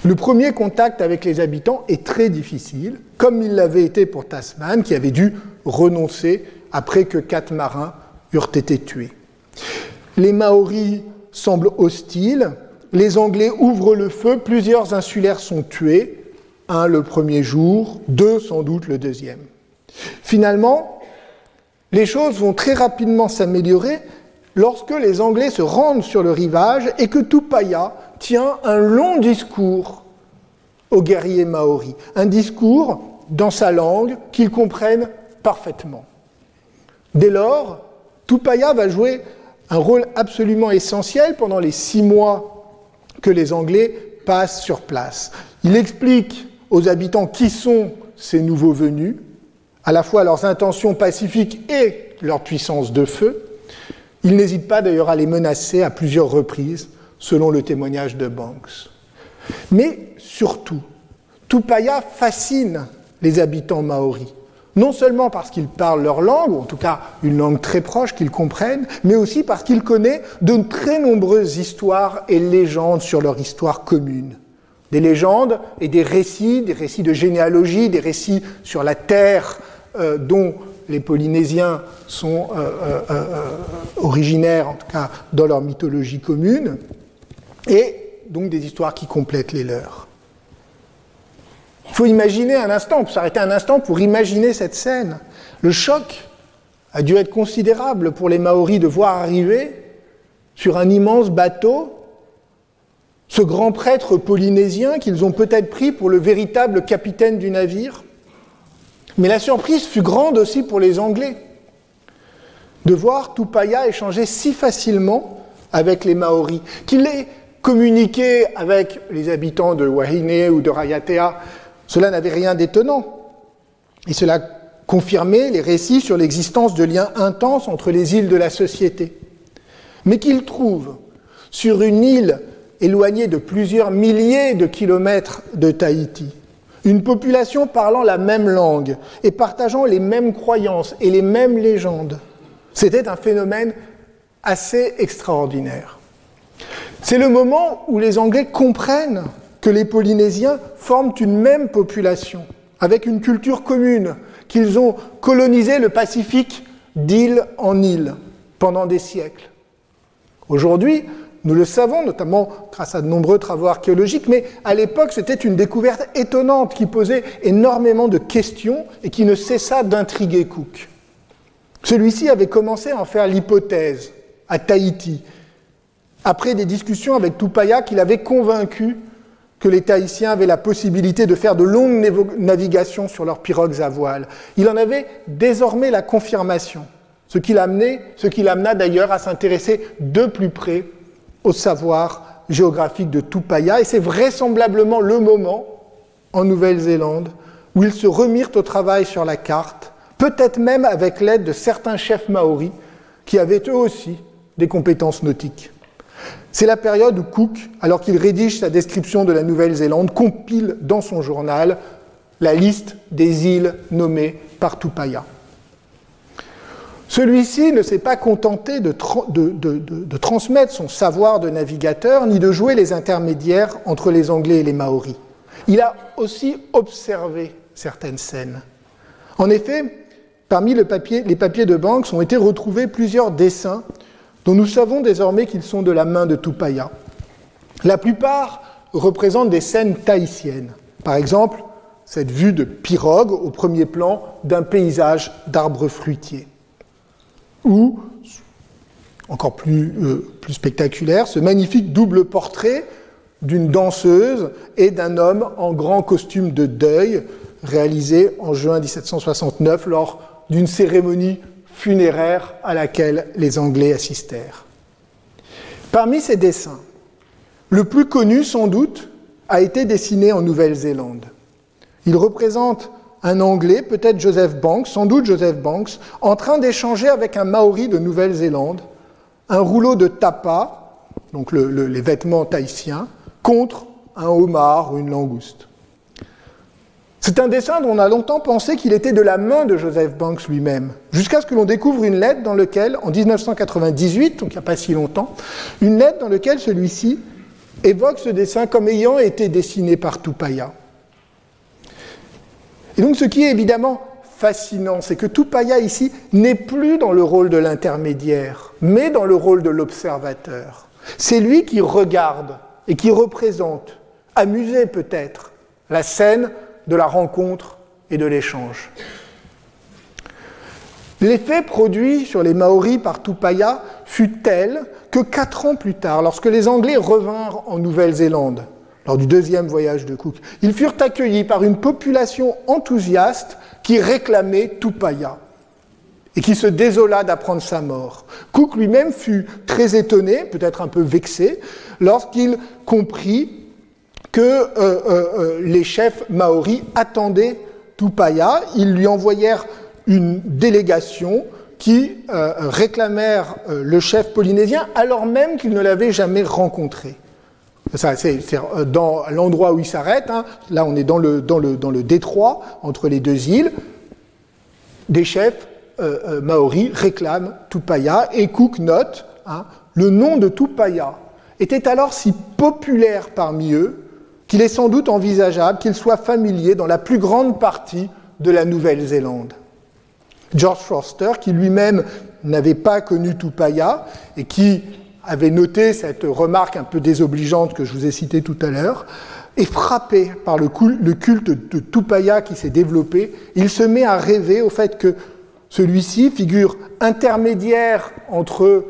Le premier contact avec les habitants est très difficile, comme il l'avait été pour Tasman, qui avait dû renoncer après que quatre marins eurent été tués. Les Maoris semblent hostiles, les Anglais ouvrent le feu, plusieurs insulaires sont tués, un le premier jour, deux sans doute le deuxième. Finalement, les choses vont très rapidement s'améliorer lorsque les Anglais se rendent sur le rivage et que Tupaya tient un long discours aux guerriers maoris, un discours dans sa langue qu'ils comprennent parfaitement. Dès lors, Tupaya va jouer un rôle absolument essentiel pendant les six mois que les Anglais passent sur place. Il explique aux habitants qui sont ces nouveaux venus, à la fois leurs intentions pacifiques et leur puissance de feu. Il n'hésite pas d'ailleurs à les menacer à plusieurs reprises, selon le témoignage de Banks. Mais surtout, Tupaya fascine les habitants maoris. Non seulement parce qu'ils parlent leur langue, ou en tout cas une langue très proche qu'ils comprennent, mais aussi parce qu'ils connaissent de très nombreuses histoires et légendes sur leur histoire commune. Des légendes et des récits, des récits de généalogie, des récits sur la terre euh, dont les Polynésiens sont euh, euh, originaires, en tout cas dans leur mythologie commune, et donc des histoires qui complètent les leurs. Il faut imaginer un instant, s'arrêter un instant pour imaginer cette scène. Le choc a dû être considérable pour les Maoris de voir arriver sur un immense bateau ce grand prêtre polynésien qu'ils ont peut-être pris pour le véritable capitaine du navire. Mais la surprise fut grande aussi pour les Anglais de voir Tupaya échanger si facilement avec les Maoris, qu'il ait communiqué avec les habitants de Wahine ou de Rayatea cela n'avait rien d'étonnant. Et cela confirmait les récits sur l'existence de liens intenses entre les îles de la société. Mais qu'il trouve sur une île éloignée de plusieurs milliers de kilomètres de Tahiti, une population parlant la même langue et partageant les mêmes croyances et les mêmes légendes. C'était un phénomène assez extraordinaire. C'est le moment où les Anglais comprennent que les Polynésiens forment une même population, avec une culture commune, qu'ils ont colonisé le Pacifique d'île en île pendant des siècles. Aujourd'hui, nous le savons, notamment grâce à de nombreux travaux archéologiques, mais à l'époque, c'était une découverte étonnante qui posait énormément de questions et qui ne cessa d'intriguer Cook. Celui-ci avait commencé à en faire l'hypothèse à Tahiti, après des discussions avec Tupaya qu'il avait convaincu que les Tahitiens avaient la possibilité de faire de longues navigations sur leurs pirogues à voile. Il en avait désormais la confirmation, ce qui l'amena d'ailleurs à s'intéresser de plus près au savoir géographique de Tupaya, et c'est vraisemblablement le moment, en Nouvelle-Zélande, où ils se remirent au travail sur la carte, peut-être même avec l'aide de certains chefs maoris qui avaient eux aussi des compétences nautiques. C'est la période où Cook, alors qu'il rédige sa description de la Nouvelle-Zélande, compile dans son journal la liste des îles nommées par Tupaya. Celui-ci ne s'est pas contenté de, transmettre son savoir de navigateur ni de jouer les intermédiaires entre les Anglais et les Maoris. Il a aussi observé certaines scènes. En effet, parmi les papiers de Banks ont été retrouvés plusieurs dessins dont nous savons désormais qu'ils sont de la main de Tupaya. La plupart représentent des scènes tahitiennes. Par exemple, cette vue de pirogue au premier plan d'un paysage d'arbres fruitiers. Ou, encore plus, euh, plus spectaculaire, ce magnifique double portrait d'une danseuse et d'un homme en grand costume de deuil, réalisé en juin 1769 lors d'une cérémonie funéraire à laquelle les Anglais assistèrent. Parmi ces dessins, le plus connu sans doute a été dessiné en Nouvelle-Zélande. Il représente un Anglais, peut-être Joseph Banks, sans doute Joseph Banks, en train d'échanger avec un Maori de Nouvelle-Zélande un rouleau de tapa, donc les vêtements tahitiens, contre un homard ou une langouste. C'est un dessin dont on a longtemps pensé qu'il était de la main de Joseph Banks lui-même, jusqu'à ce que l'on découvre une lettre dans laquelle, en 1998, donc il n'y a pas si longtemps, une lettre dans laquelle celui-ci évoque ce dessin comme ayant été dessiné par Tupaya. Et donc ce qui est évidemment fascinant, c'est que Tupaya ici n'est plus dans le rôle de l'intermédiaire, mais dans le rôle de l'observateur. C'est lui qui regarde et qui représente, amusé peut-être, la scène de la rencontre et de l'échange. L'effet produit sur les Maoris par Tupaya fut tel que quatre ans plus tard, lorsque les Anglais revinrent en Nouvelle-Zélande, lors du deuxième voyage de Cook, ils furent accueillis par une population enthousiaste qui réclamait Tupaya et qui se désola d'apprendre sa mort. Cook lui-même fut très étonné, peut-être un peu vexé, lorsqu'il comprit que euh, euh, euh, les chefs maoris attendaient Tupaya. Ils lui envoyèrent une délégation qui réclamèrent le chef polynésien alors même qu'ils ne l'avaient jamais rencontré. C'est dans l'endroit où il s'arrête. Hein. Là, on est dans le, détroit entre les deux îles. Des chefs euh, maoris réclament Tupaya et Cook note hein, le nom de Tupaya était alors si populaire parmi eux qu'il est sans doute envisageable qu'il soit familier dans la plus grande partie de la Nouvelle-Zélande. George Forster, qui lui-même n'avait pas connu Tupaya et qui avait noté cette remarque un peu désobligeante que je vous ai citée tout à l'heure, est frappé par le culte de Tupaya qui s'est développé. Il se met à rêver au fait que celui-ci, figure intermédiaire entre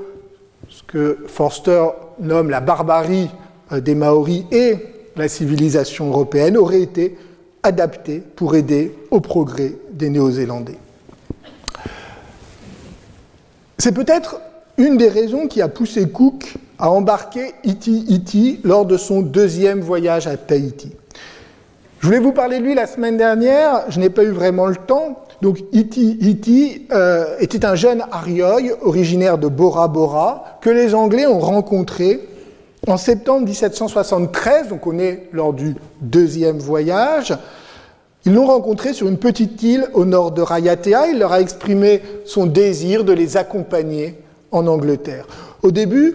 ce que Forster nomme la barbarie euh, des Maoris et la civilisation européenne, aurait été adapté pour aider au progrès des Néo-Zélandais. C'est peut-être une des raisons qui a poussé Cook à embarquer Iti Iti lors de son deuxième voyage à Tahiti. Je voulais vous parler de lui la semaine dernière, je n'ai pas eu vraiment le temps. Donc Iti Iti euh, était un jeune Arioy originaire de Bora Bora que les Anglais ont rencontré en septembre 1773, donc on est lors du deuxième voyage. Ils l'ont rencontré sur une petite île au nord de Rayatea. Il leur a exprimé son désir de les accompagner en Angleterre. Au début,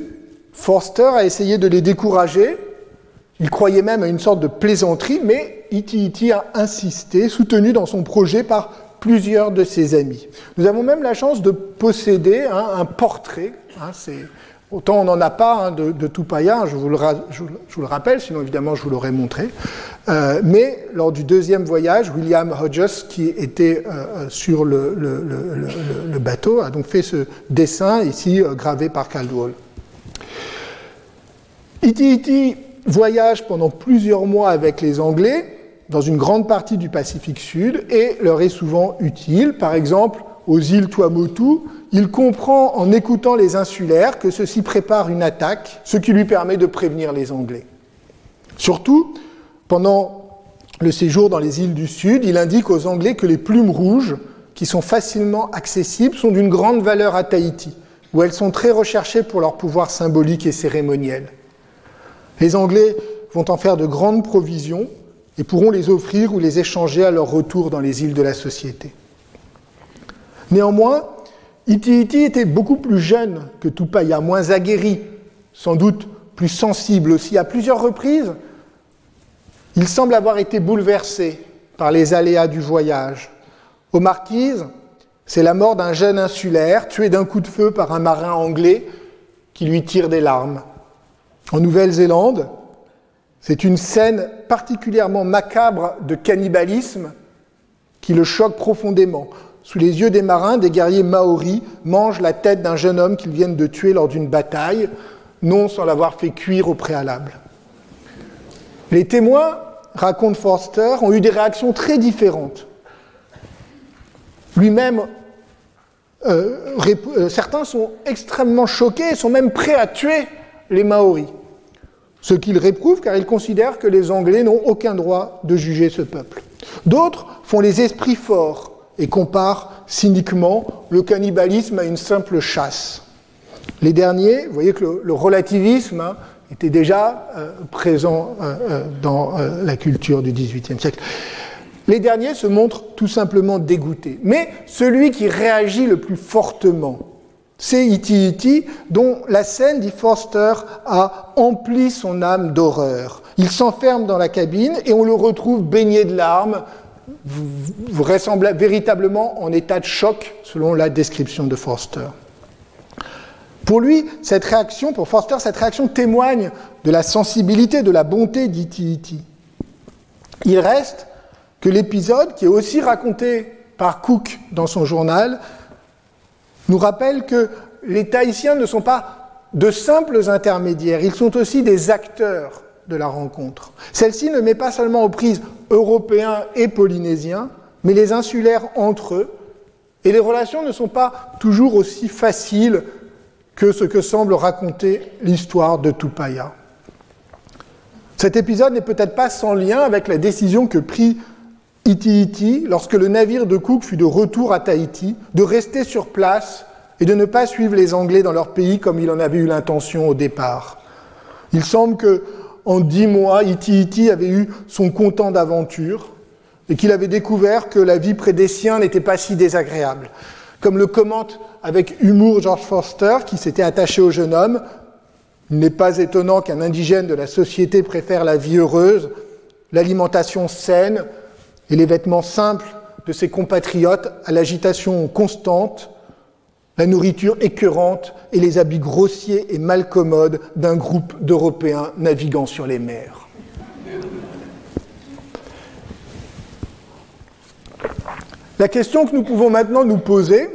Forster a essayé de les décourager. Il croyait même à une sorte de plaisanterie, mais Iti Iti a insisté, soutenu dans son projet par plusieurs de ses amis. Nous avons même la chance de posséder hein, un portrait. Hein, Autant on n'en a pas hein, de, de, je vous, le, rappelle, sinon évidemment je vous l'aurais montré. Euh, mais lors du deuxième voyage, William Hodges, qui était euh, euh, sur le, le, bateau, a donc fait ce dessin ici gravé par Caldwell. Iti Iti voyage pendant plusieurs mois avec les Anglais dans une grande partie du Pacifique Sud et leur est souvent utile. Par exemple, aux îles Tuamotu, il comprend en écoutant les insulaires que ceux-ci préparent une attaque, ce qui lui permet de prévenir les Anglais. Surtout, pendant le séjour dans les îles du Sud, il indique aux Anglais que les plumes rouges, qui sont facilement accessibles, sont d'une grande valeur à Tahiti, où elles sont très recherchées pour leur pouvoir symbolique et cérémoniel. Les Anglais vont en faire de grandes provisions et pourront les offrir ou les échanger à leur retour dans les îles de la société. Néanmoins, Iti était beaucoup plus jeune que Tupaya, moins aguerri, sans doute plus sensible aussi. À plusieurs reprises, il semble avoir été bouleversé par les aléas du voyage. Aux Marquises, c'est la mort d'un jeune insulaire tué d'un coup de feu par un marin anglais qui lui tire des larmes. En Nouvelle-Zélande, c'est une scène particulièrement macabre de cannibalisme qui le choque profondément. Sous les yeux des marins, des guerriers maoris mangent la tête d'un jeune homme qu'ils viennent de tuer lors d'une bataille, non sans l'avoir fait cuire au préalable. Les témoins, raconte Forster, ont eu des réactions très différentes. Lui-même, euh, euh, certains sont extrêmement choqués et sont même prêts à tuer les Maoris. Ce qu'ils réprouvent car ils considèrent que les Anglais n'ont aucun droit de juger ce peuple. D'autres font les esprits forts et compare cyniquement le cannibalisme à une simple chasse. Les derniers, vous voyez que le, relativisme hein, était déjà euh, présent euh, euh, dans la culture du XVIIIe siècle. Les derniers se montrent tout simplement dégoûtés. Mais celui qui réagit le plus fortement, c'est Iti Iti, dont la scène, dit Forster, a empli son âme d'horreur. Il s'enferme dans la cabine et on le retrouve baigné de larmes, vraisemblablement, véritablement en état de choc, selon la description de Forster. Pour lui, cette réaction, pour Forster, cette réaction témoigne de la sensibilité, de la bonté d'Iti Il reste que l'épisode, qui est aussi raconté par Cook dans son journal, nous rappelle que les Tahitiens ne sont pas de simples intermédiaires, ils sont aussi des acteurs de la rencontre. Celle-ci ne met pas seulement aux prises européens et polynésiens, mais les insulaires entre eux, et les relations ne sont pas toujours aussi faciles que ce que semble raconter l'histoire de Tupaya. Cet épisode n'est peut-être pas sans lien avec la décision que prit Iti Iti lorsque le navire de Cook fut de retour à Tahiti, de rester sur place et de ne pas suivre les Anglais dans leur pays comme il en avait eu l'intention au départ. Il semble que en dix mois, Iti Iti avait eu son content d'aventure et qu'il avait découvert que la vie près des siens n'était pas si désagréable. Comme le commente avec humour George Forster, qui s'était attaché au jeune homme, il n'est pas étonnant qu'un indigène de la société préfère la vie heureuse, l'alimentation saine et les vêtements simples de ses compatriotes à l'agitation constante, la nourriture écœurante et les habits grossiers et malcommodes d'un groupe d'Européens naviguant sur les mers. La question que nous pouvons maintenant nous poser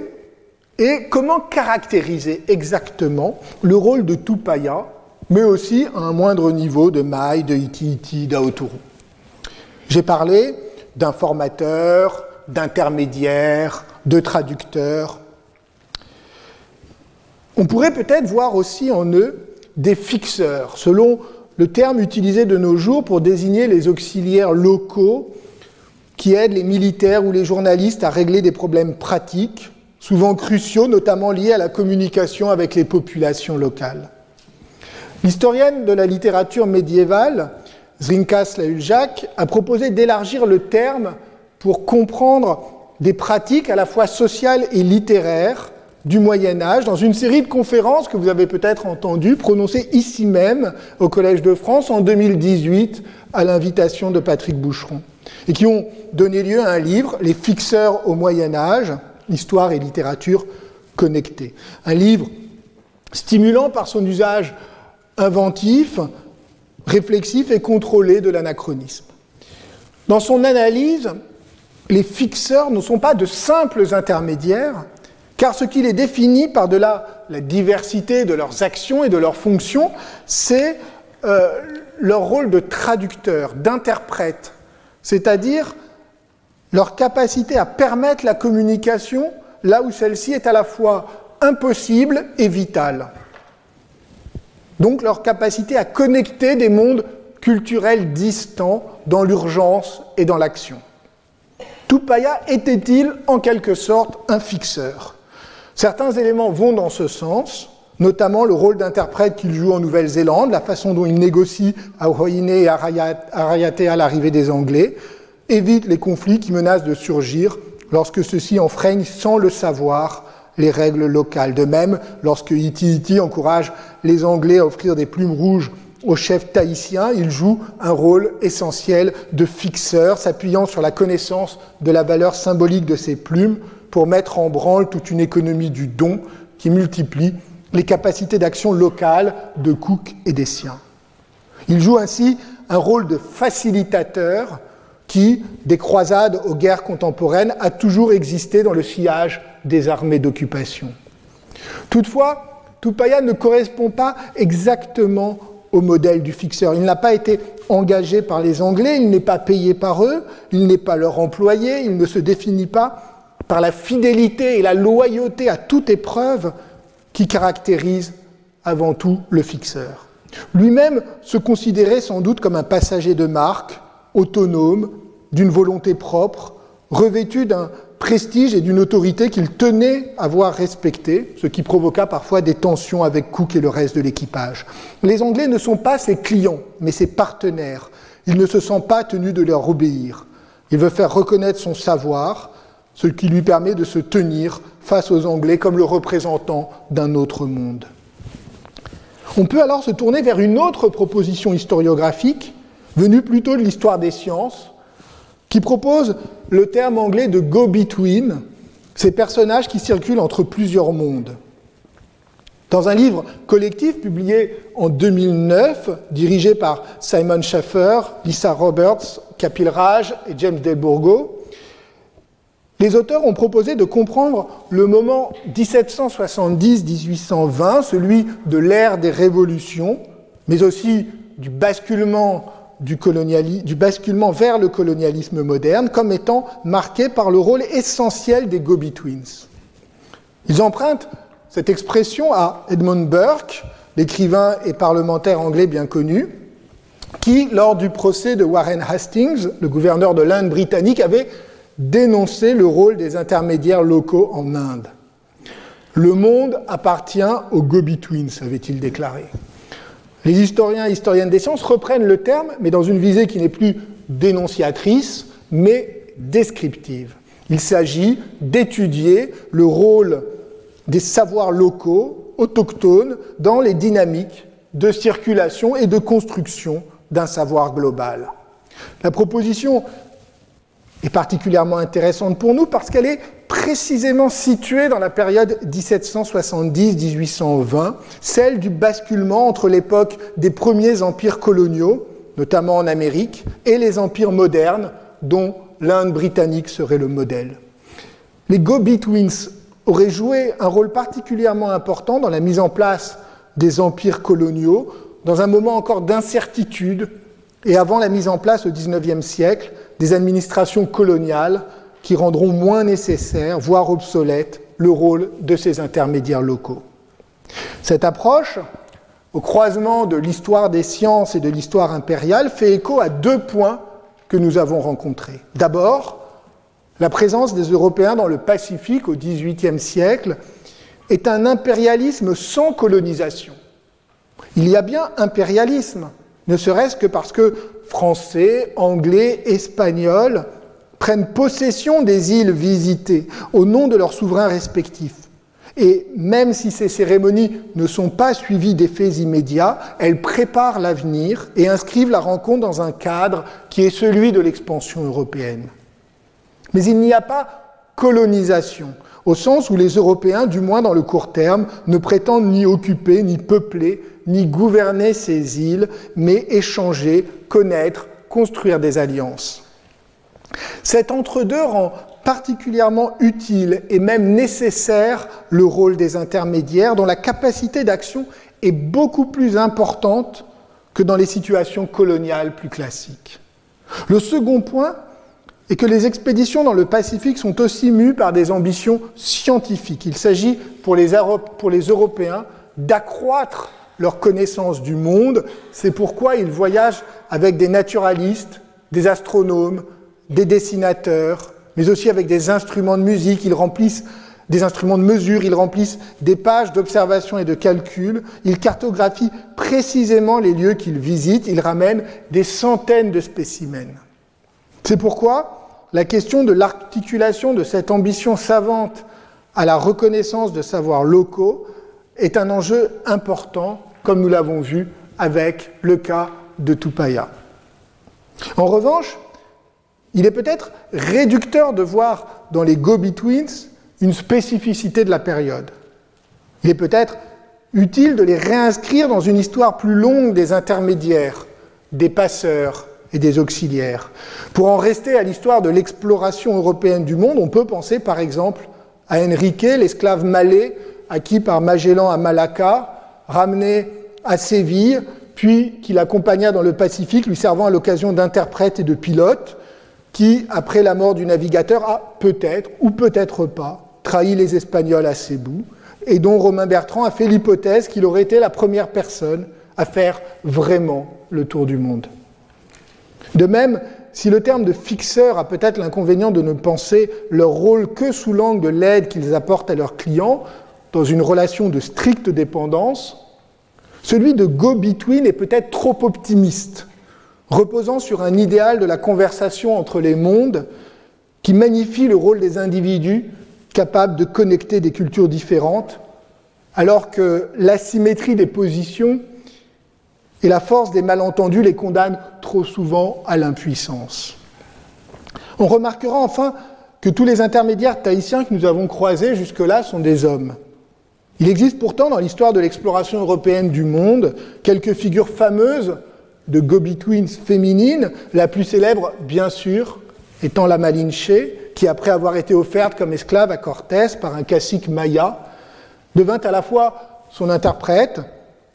est comment caractériser exactement le rôle de Tupaya, mais aussi à un moindre niveau de Mai, de Iti Iti, d'Aoturu. J'ai parlé d'informateurs, d'intermédiaires, de traducteurs. On pourrait peut-être voir aussi en eux des fixeurs, selon le terme utilisé de nos jours pour désigner les auxiliaires locaux qui aident les militaires ou les journalistes à régler des problèmes pratiques, souvent cruciaux, notamment liés à la communication avec les populations locales. L'historienne de la littérature médiévale, Zrinka Slauljak, a proposé d'élargir le terme pour comprendre des pratiques à la fois sociales et littéraires du Moyen Âge dans une série de conférences que vous avez peut-être entendues prononcées ici même au Collège de France en 2018 à l'invitation de Patrick Boucheron et qui ont donné lieu à un livre, Les fixeurs au Moyen Âge, histoire et littérature connectées. Un livre stimulant par son usage inventif, réflexif et contrôlé de l'anachronisme. Dans son analyse, les fixeurs ne sont pas de simples intermédiaires, car ce qui les définit par-delà la diversité de leurs actions et de leurs fonctions, c'est euh, leur rôle de traducteur, d'interprète, c'est-à-dire leur capacité à permettre la communication là où celle-ci est à la fois impossible et vitale. Donc leur capacité à connecter des mondes culturels distants dans l'urgence et dans l'action. Tupaya était-il en quelque sorte un fixeur? Certains éléments vont dans ce sens, notamment le rôle d'interprète qu'il joue en Nouvelle-Zélande, la façon dont il négocie à Hoine et à Rayate à l'arrivée des Anglais, évite les conflits qui menacent de surgir lorsque ceux-ci enfreignent sans le savoir les règles locales. De même, lorsque Iti Iti encourage les Anglais à offrir des plumes rouges au chef tahitien, il joue un rôle essentiel de fixeur, s'appuyant sur la connaissance de la valeur symbolique de ces plumes pour mettre en branle toute une économie du don qui multiplie les capacités d'action locale de Cook et des siens. Il joue ainsi un rôle de facilitateur qui, des croisades aux guerres contemporaines, a toujours existé dans le sillage des armées d'occupation. Toutefois, Tupaya ne correspond pas exactement au modèle du fixeur. Il n'a pas été engagé par les Anglais, il n'est pas payé par eux, il n'est pas leur employé, il ne se définit pas par la fidélité et la loyauté à toute épreuve qui caractérise avant tout le fixeur. Lui-même se considérait sans doute comme un passager de marque, autonome, d'une volonté propre, revêtu d'un prestige et d'une autorité qu'il tenait à voir respecter, ce qui provoqua parfois des tensions avec Cook et le reste de l'équipage. Les Anglais ne sont pas ses clients, mais ses partenaires. Il ne se sent pas tenu de leur obéir. Il veut faire reconnaître son savoir, ce qui lui permet de se tenir face aux Anglais comme le représentant d'un autre monde. On peut alors se tourner vers une autre proposition historiographique, venue plutôt de l'histoire des sciences, qui propose le terme anglais de go-between, ces personnages qui circulent entre plusieurs mondes. Dans un livre collectif publié en 2009, dirigé par Simon Schaffer, Lisa Roberts, Kapil Raj et James Delbourgo, les auteurs ont proposé de comprendre le moment 1770-1820, celui de l'ère des révolutions, mais aussi du basculement vers le colonialisme moderne comme étant marqué par le rôle essentiel des go-betweens. Ils empruntent cette expression à Edmund Burke, l'écrivain et parlementaire anglais bien connu, qui, lors du procès de Warren Hastings, le gouverneur de l'Inde britannique, avait dénoncé le rôle des intermédiaires locaux en Inde. Le monde appartient aux go-betweens, avait-il déclaré. Les historiens et historiennes des sciences reprennent le terme, mais dans une visée qui n'est plus dénonciatrice, mais descriptive. Il s'agit d'étudier le rôle des savoirs locaux, autochtones, dans les dynamiques de circulation et de construction d'un savoir global. La proposition est particulièrement intéressante pour nous parce qu'elle est précisément située dans la période 1770-1820, celle du basculement entre l'époque des premiers empires coloniaux, notamment en Amérique, et les empires modernes, dont l'Inde britannique serait le modèle. Les go-betweens auraient joué un rôle particulièrement important dans la mise en place des empires coloniaux, dans un moment encore d'incertitude et avant la mise en place au XIXe siècle des administrations coloniales qui rendront moins nécessaire, voire obsolète, le rôle de ces intermédiaires locaux. Cette approche, au croisement de l'histoire des sciences et de l'histoire impériale, fait écho à deux points que nous avons rencontrés. D'abord, la présence des Européens dans le Pacifique au XVIIIe siècle est un impérialisme sans colonisation. Il y a bien impérialisme, ne serait-ce que parce que Français, Anglais, Espagnols prennent possession des îles visitées au nom de leurs souverains respectifs. Et même si ces cérémonies ne sont pas suivies d'effets immédiats, elles préparent l'avenir et inscrivent la rencontre dans un cadre qui est celui de l'expansion européenne. Mais il n'y a pas colonisation, au sens où les Européens, du moins dans le court terme, ne prétendent ni occuper, ni peupler, ni gouverner ces îles, mais échanger, connaître, construire des alliances. Cet entre-deux rend particulièrement utile et même nécessaire le rôle des intermédiaires dont la capacité d'action est beaucoup plus importante que dans les situations coloniales plus classiques. Le second point est que les expéditions dans le Pacifique sont aussi mues par des ambitions scientifiques. Il s'agit pour les, Européens d'accroître leur connaissance du monde. C'est pourquoi ils voyagent avec des naturalistes, des astronomes, des dessinateurs, mais aussi avec des instruments de musique. Ils remplissent des instruments de mesure, ils remplissent des pages d'observation et de calcul, ils cartographient précisément les lieux qu'ils visitent, ils ramènent des centaines de spécimens. C'est pourquoi la question de l'articulation de cette ambition savante à la reconnaissance de savoirs locaux est un enjeu important, comme nous l'avons vu avec le cas de Tupaya. En revanche, il est peut-être réducteur de voir dans les go-betweens une spécificité de la période. Il est peut-être utile de les réinscrire dans une histoire plus longue des intermédiaires, des passeurs, et des auxiliaires. Pour en rester à l'histoire de l'exploration européenne du monde, on peut penser par exemple à Enrique, l'esclave malais acquis par Magellan à Malacca, ramené à Séville, puis qui l'accompagna dans le Pacifique, lui servant à l'occasion d'interprète et de pilote, qui, après la mort du navigateur, a peut-être ou peut-être pas trahi les Espagnols à Cebu, et dont Romain Bertrand a fait l'hypothèse qu'il aurait été la première personne à faire vraiment le tour du monde. De même, si le terme de fixeur a peut-être l'inconvénient de ne penser leur rôle que sous l'angle de l'aide qu'ils apportent à leurs clients, dans une relation de stricte dépendance, celui de go-between est peut-être trop optimiste, reposant sur un idéal de la conversation entre les mondes qui magnifie le rôle des individus capables de connecter des cultures différentes, alors que l'asymétrie des positions et la force des malentendus les condamne trop souvent à l'impuissance. On remarquera enfin que tous les intermédiaires tahitiens que nous avons croisés jusque-là sont des hommes. Il existe pourtant dans l'histoire de l'exploration européenne du monde quelques figures fameuses de go-betweens féminines, la plus célèbre, bien sûr, étant la Malinche, qui, après avoir été offerte comme esclave à Cortés par un cacique maya, devint à la fois son interprète,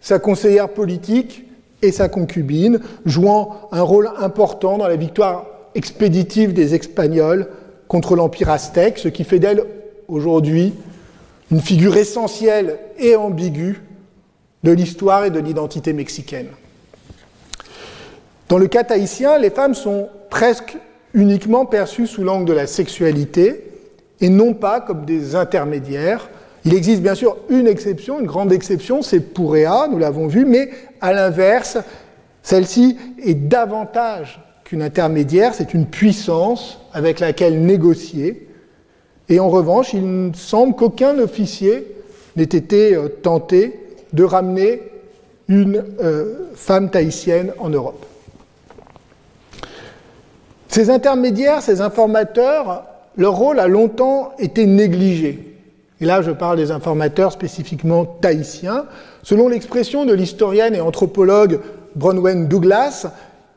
sa conseillère politique et sa concubine, jouant un rôle important dans la victoire expéditive des Espagnols contre l'Empire aztèque, ce qui fait d'elle aujourd'hui une figure essentielle et ambiguë de l'histoire et de l'identité mexicaine. Dans le cas tahitien, les femmes sont presque uniquement perçues sous l'angle de la sexualité et non pas comme des intermédiaires, Il existe bien sûr une exception, une grande exception, c'est Pouréa, nous l'avons vu, mais à l'inverse, celle-ci est davantage qu'une intermédiaire, c'est une puissance avec laquelle négocier. Et en revanche, il semble qu'aucun officier n'ait été euh, tenté de ramener une euh, femme tahitienne en Europe. Ces intermédiaires, ces informateurs, leur rôle a longtemps été négligé. Et là, je parle des informateurs spécifiquement tahitiens. Selon l'expression de l'historienne et anthropologue Bronwen Douglas,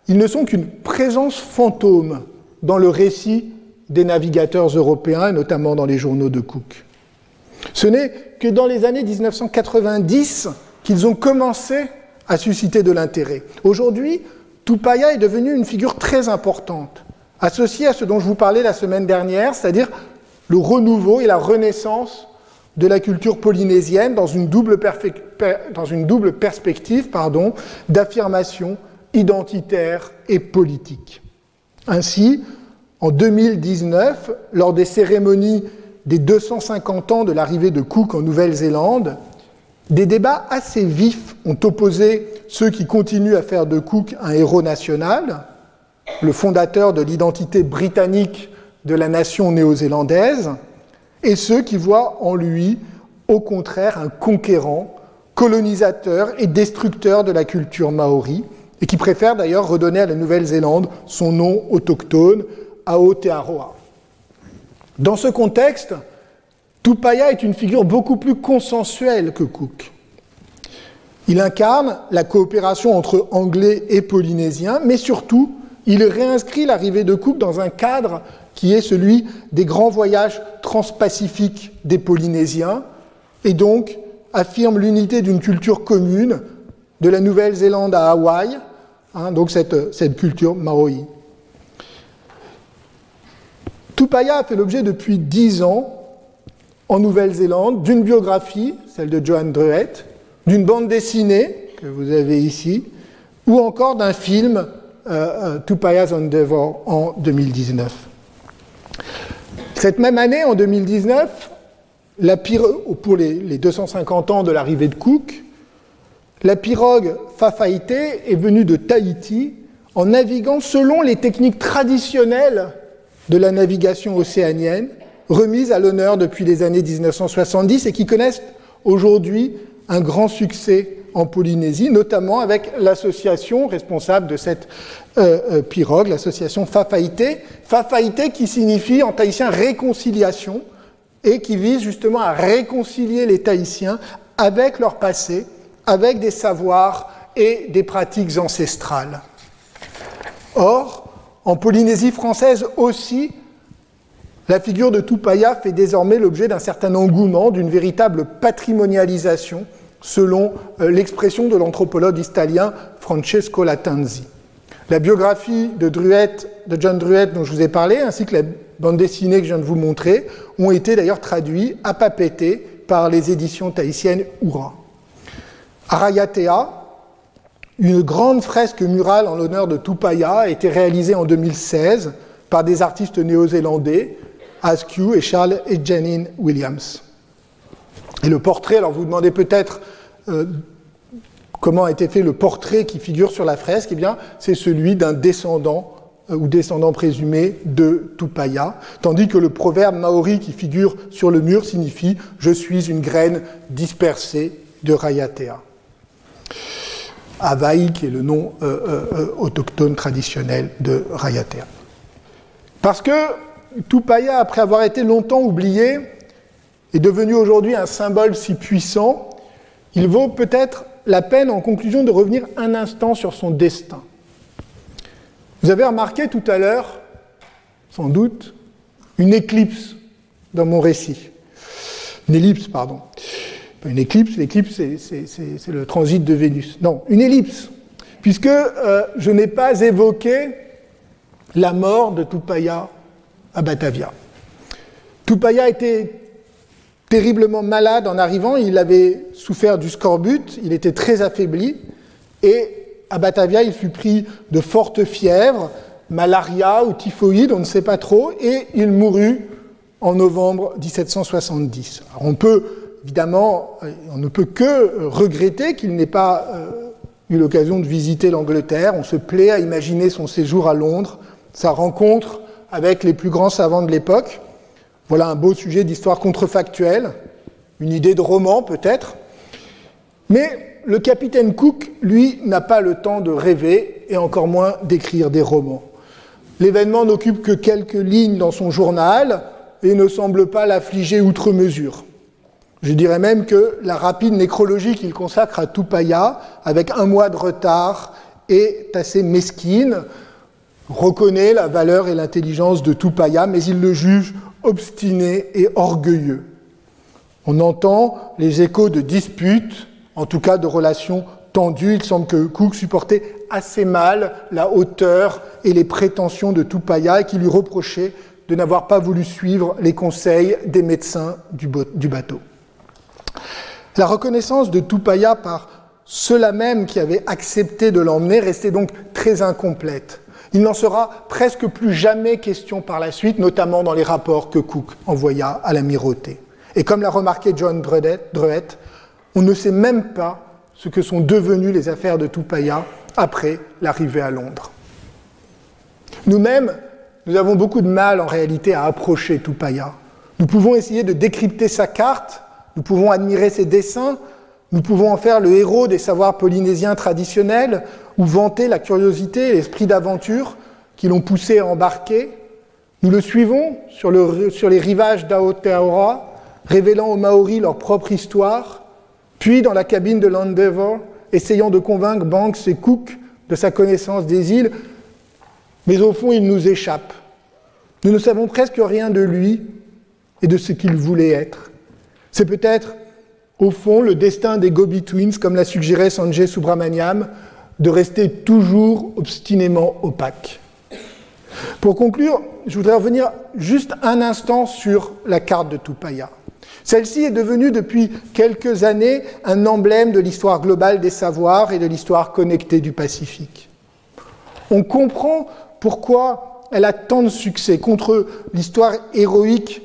ils ne sont qu'une présence fantôme dans le récit des navigateurs européens, notamment dans les journaux de Cook. Ce n'est que dans les années 1990 qu'ils ont commencé à susciter de l'intérêt. Aujourd'hui, Tupaya est devenu une figure très importante associé à ce dont je vous parlais la semaine dernière, c'est-à-dire le renouveau et la renaissance de la culture polynésienne dans une double, dans une double perspective d'affirmation identitaire et politique. Ainsi, en 2019, lors des cérémonies des 250 ans de l'arrivée de Cook en Nouvelle-Zélande, des débats assez vifs ont opposé ceux qui continuent à faire de Cook un héros national, le fondateur de l'identité britannique de la nation néo-zélandaise, et ceux qui voient en lui, au contraire, un conquérant, colonisateur et destructeur de la culture maori, et qui préfèrent d'ailleurs redonner à la Nouvelle-Zélande son nom autochtone, Aotearoa. Dans ce contexte, Tupaya est une figure beaucoup plus consensuelle que Cook. Il incarne la coopération entre Anglais et Polynésiens, mais surtout il réinscrit l'arrivée de Cook dans un cadre qui est celui des grands voyages transpacifiques des Polynésiens, et donc affirme l'unité d'une culture commune de la Nouvelle-Zélande à Hawaï, hein, donc cette, culture maori. Tupaya a fait l'objet depuis dix ans en Nouvelle-Zélande d'une biographie, celle de Johan Druet, d'une bande dessinée que vous avez ici, ou encore d'un film euh, euh, Tupaya's Endeavor en 2019. Cette même année, en 2019, la pour les, 250 ans de l'arrivée de Cook, la pirogue Fafaite est venue de Tahiti en naviguant selon les techniques traditionnelles de la navigation océanienne, remises à l'honneur depuis les années 1970 et qui connaissent aujourd'hui un grand succès en Polynésie, notamment avec l'association responsable de cette euh, euh, pirogue, l'association Fafaïté. Fafaïté qui signifie en tahitien réconciliation et qui vise justement à réconcilier les Tahitiens avec leur passé, avec des savoirs et des pratiques ancestrales. Or, en Polynésie française aussi, la figure de Tupaya fait désormais l'objet d'un certain engouement, d'une véritable patrimonialisation selon euh, l'expression de l'anthropologue italien Francesco Latanzi. La biographie de, de John Druet dont je vous ai parlé, ainsi que la bande dessinée que je viens de vous montrer, ont été d'ailleurs traduits à Papété par les éditions tahitiennes Oura. Arayatea, une grande fresque murale en l'honneur de Tupaya, a été réalisée en 2016 par des artistes néo-zélandais, Askew et Charles et Janine Williams. Et le portrait, alors vous vous demandez peut-être euh, comment a été fait le portrait qui figure sur la fresque, eh bien c'est celui d'un descendant euh, ou descendant présumé de Tupaya, tandis que le proverbe maori qui figure sur le mur signifie Je suis une graine dispersée de Rayatea. Avaï, qui est le nom euh, autochtone traditionnel de Rayatea. Parce que Tupaya, après avoir été longtemps oublié, est devenu aujourd'hui un symbole si puissant, il vaut peut-être la peine en conclusion de revenir un instant sur son destin. Vous avez remarqué tout à l'heure, sans doute, une éclipse dans mon récit. Une ellipse, pardon. Une éclipse, l'éclipse c'est le transit de Vénus. Non, une ellipse, puisque euh, je n'ai pas évoqué la mort de Tupaya à Batavia. Tupaya était terriblement malade en arrivant, il avait souffert du scorbut, il était très affaibli, et à Batavia, il fut pris de fortes fièvres, malaria ou typhoïde, on ne sait pas trop, et il mourut en novembre 1770. on peut évidemment, on ne peut que regretter qu'il n'ait pas eu l'occasion de visiter l'Angleterre. On se plaît à imaginer son séjour à Londres, sa rencontre avec les plus grands savants de l'époque. Voilà un beau sujet d'histoire contrefactuelle, une idée de roman peut-être. Mais le capitaine Cook, lui, n'a pas le temps de rêver et encore moins d'écrire des romans. L'événement n'occupe que quelques lignes dans son journal et ne semble pas l'affliger outre mesure. Je dirais même que la rapide nécrologie qu'il consacre à Tupaya, avec un mois de retard, est assez mesquine, reconnaît la valeur et l'intelligence de Tupaya, mais il le juge obstiné et orgueilleux. On entend les échos de disputes, en tout cas de relations tendues. Il semble que Cook supportait assez mal la hauteur et les prétentions de Tupaya et qu'il lui reprochait de n'avoir pas voulu suivre les conseils des médecins du bateau. La reconnaissance de Tupaya par ceux-là même qui avaient accepté de l'emmener restait donc très incomplète. Il n'en sera presque plus jamais question par la suite, notamment dans les rapports que Cook envoya à l'amirauté. Et comme l'a remarqué John Druett, on ne sait même pas ce que sont devenues les affaires de Tupaya après l'arrivée à Londres. Nous-mêmes, nous avons beaucoup de mal en réalité à approcher Tupaya. Nous pouvons essayer de décrypter sa carte, nous pouvons admirer ses dessins, nous pouvons en faire le héros des savoirs polynésiens traditionnels ou vanter la curiosité et l'esprit d'aventure qui l'ont poussé à embarquer. Nous le suivons sur, les rivages d'Aotearoa, révélant aux Maoris leur propre histoire, puis dans la cabine de l'Endeavour, essayant de convaincre Banks et Cook de sa connaissance des îles, mais au fond il nous échappe. Nous ne savons presque rien de lui et de ce qu'il voulait être. C'est peut-être au fond, le destin des Gobi Twins, comme l'a suggéré Sanjay Subramaniam, de rester toujours obstinément opaque. Pour conclure, je voudrais revenir juste un instant sur la carte de Tupaya. Celle-ci est devenue depuis quelques années un emblème de l'histoire globale des savoirs et de l'histoire connectée du Pacifique. On comprend pourquoi elle a tant de succès contre l'histoire héroïque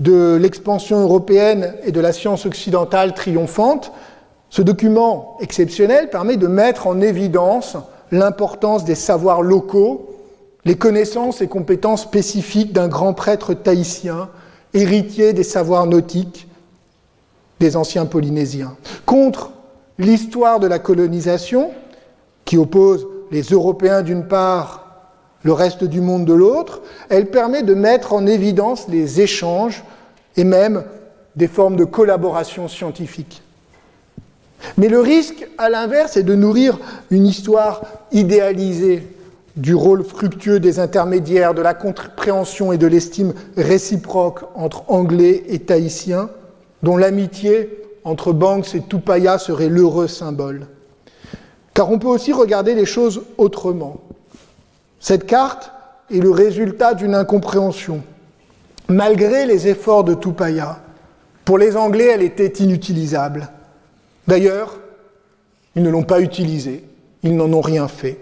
de l'expansion européenne et de la science occidentale triomphante, ce document exceptionnel permet de mettre en évidence l'importance des savoirs locaux, les connaissances et compétences spécifiques d'un grand prêtre tahitien, héritier des savoirs nautiques des anciens Polynésiens. Contre l'histoire de la colonisation, qui oppose les Européens d'une part, le reste du monde de l'autre, elle permet de mettre en évidence les échanges et même des formes de collaboration scientifique. Mais le risque, à l'inverse, est de nourrir une histoire idéalisée du rôle fructueux des intermédiaires, de la compréhension et de l'estime réciproque entre Anglais et Tahitiens, dont l'amitié entre Banks et Tupaya serait l'heureux symbole. Car on peut aussi regarder les choses autrement. Cette carte est le résultat d'une incompréhension. Malgré les efforts de Tupaya, pour les Anglais, elle était inutilisable. D'ailleurs, ils ne l'ont pas utilisée, ils n'en ont rien fait.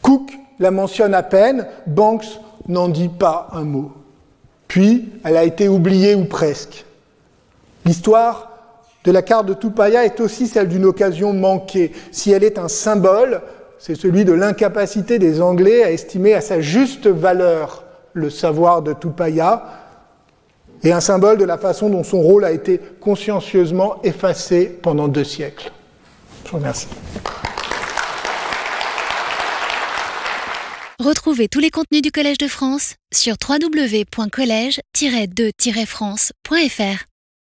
Cook la mentionne à peine, Banks n'en dit pas un mot. Puis, elle a été oubliée ou presque. L'histoire de la carte de Tupaya est aussi celle d'une occasion manquée. Si elle est un symbole, c'est celui de l'incapacité des Anglais à estimer à sa juste valeur le savoir de Tupaya et un symbole de la façon dont son rôle a été consciencieusement effacé pendant deux siècles. Je vous remercie. Retrouvez tous les contenus du Collège de France sur www.colège-2-france.fr.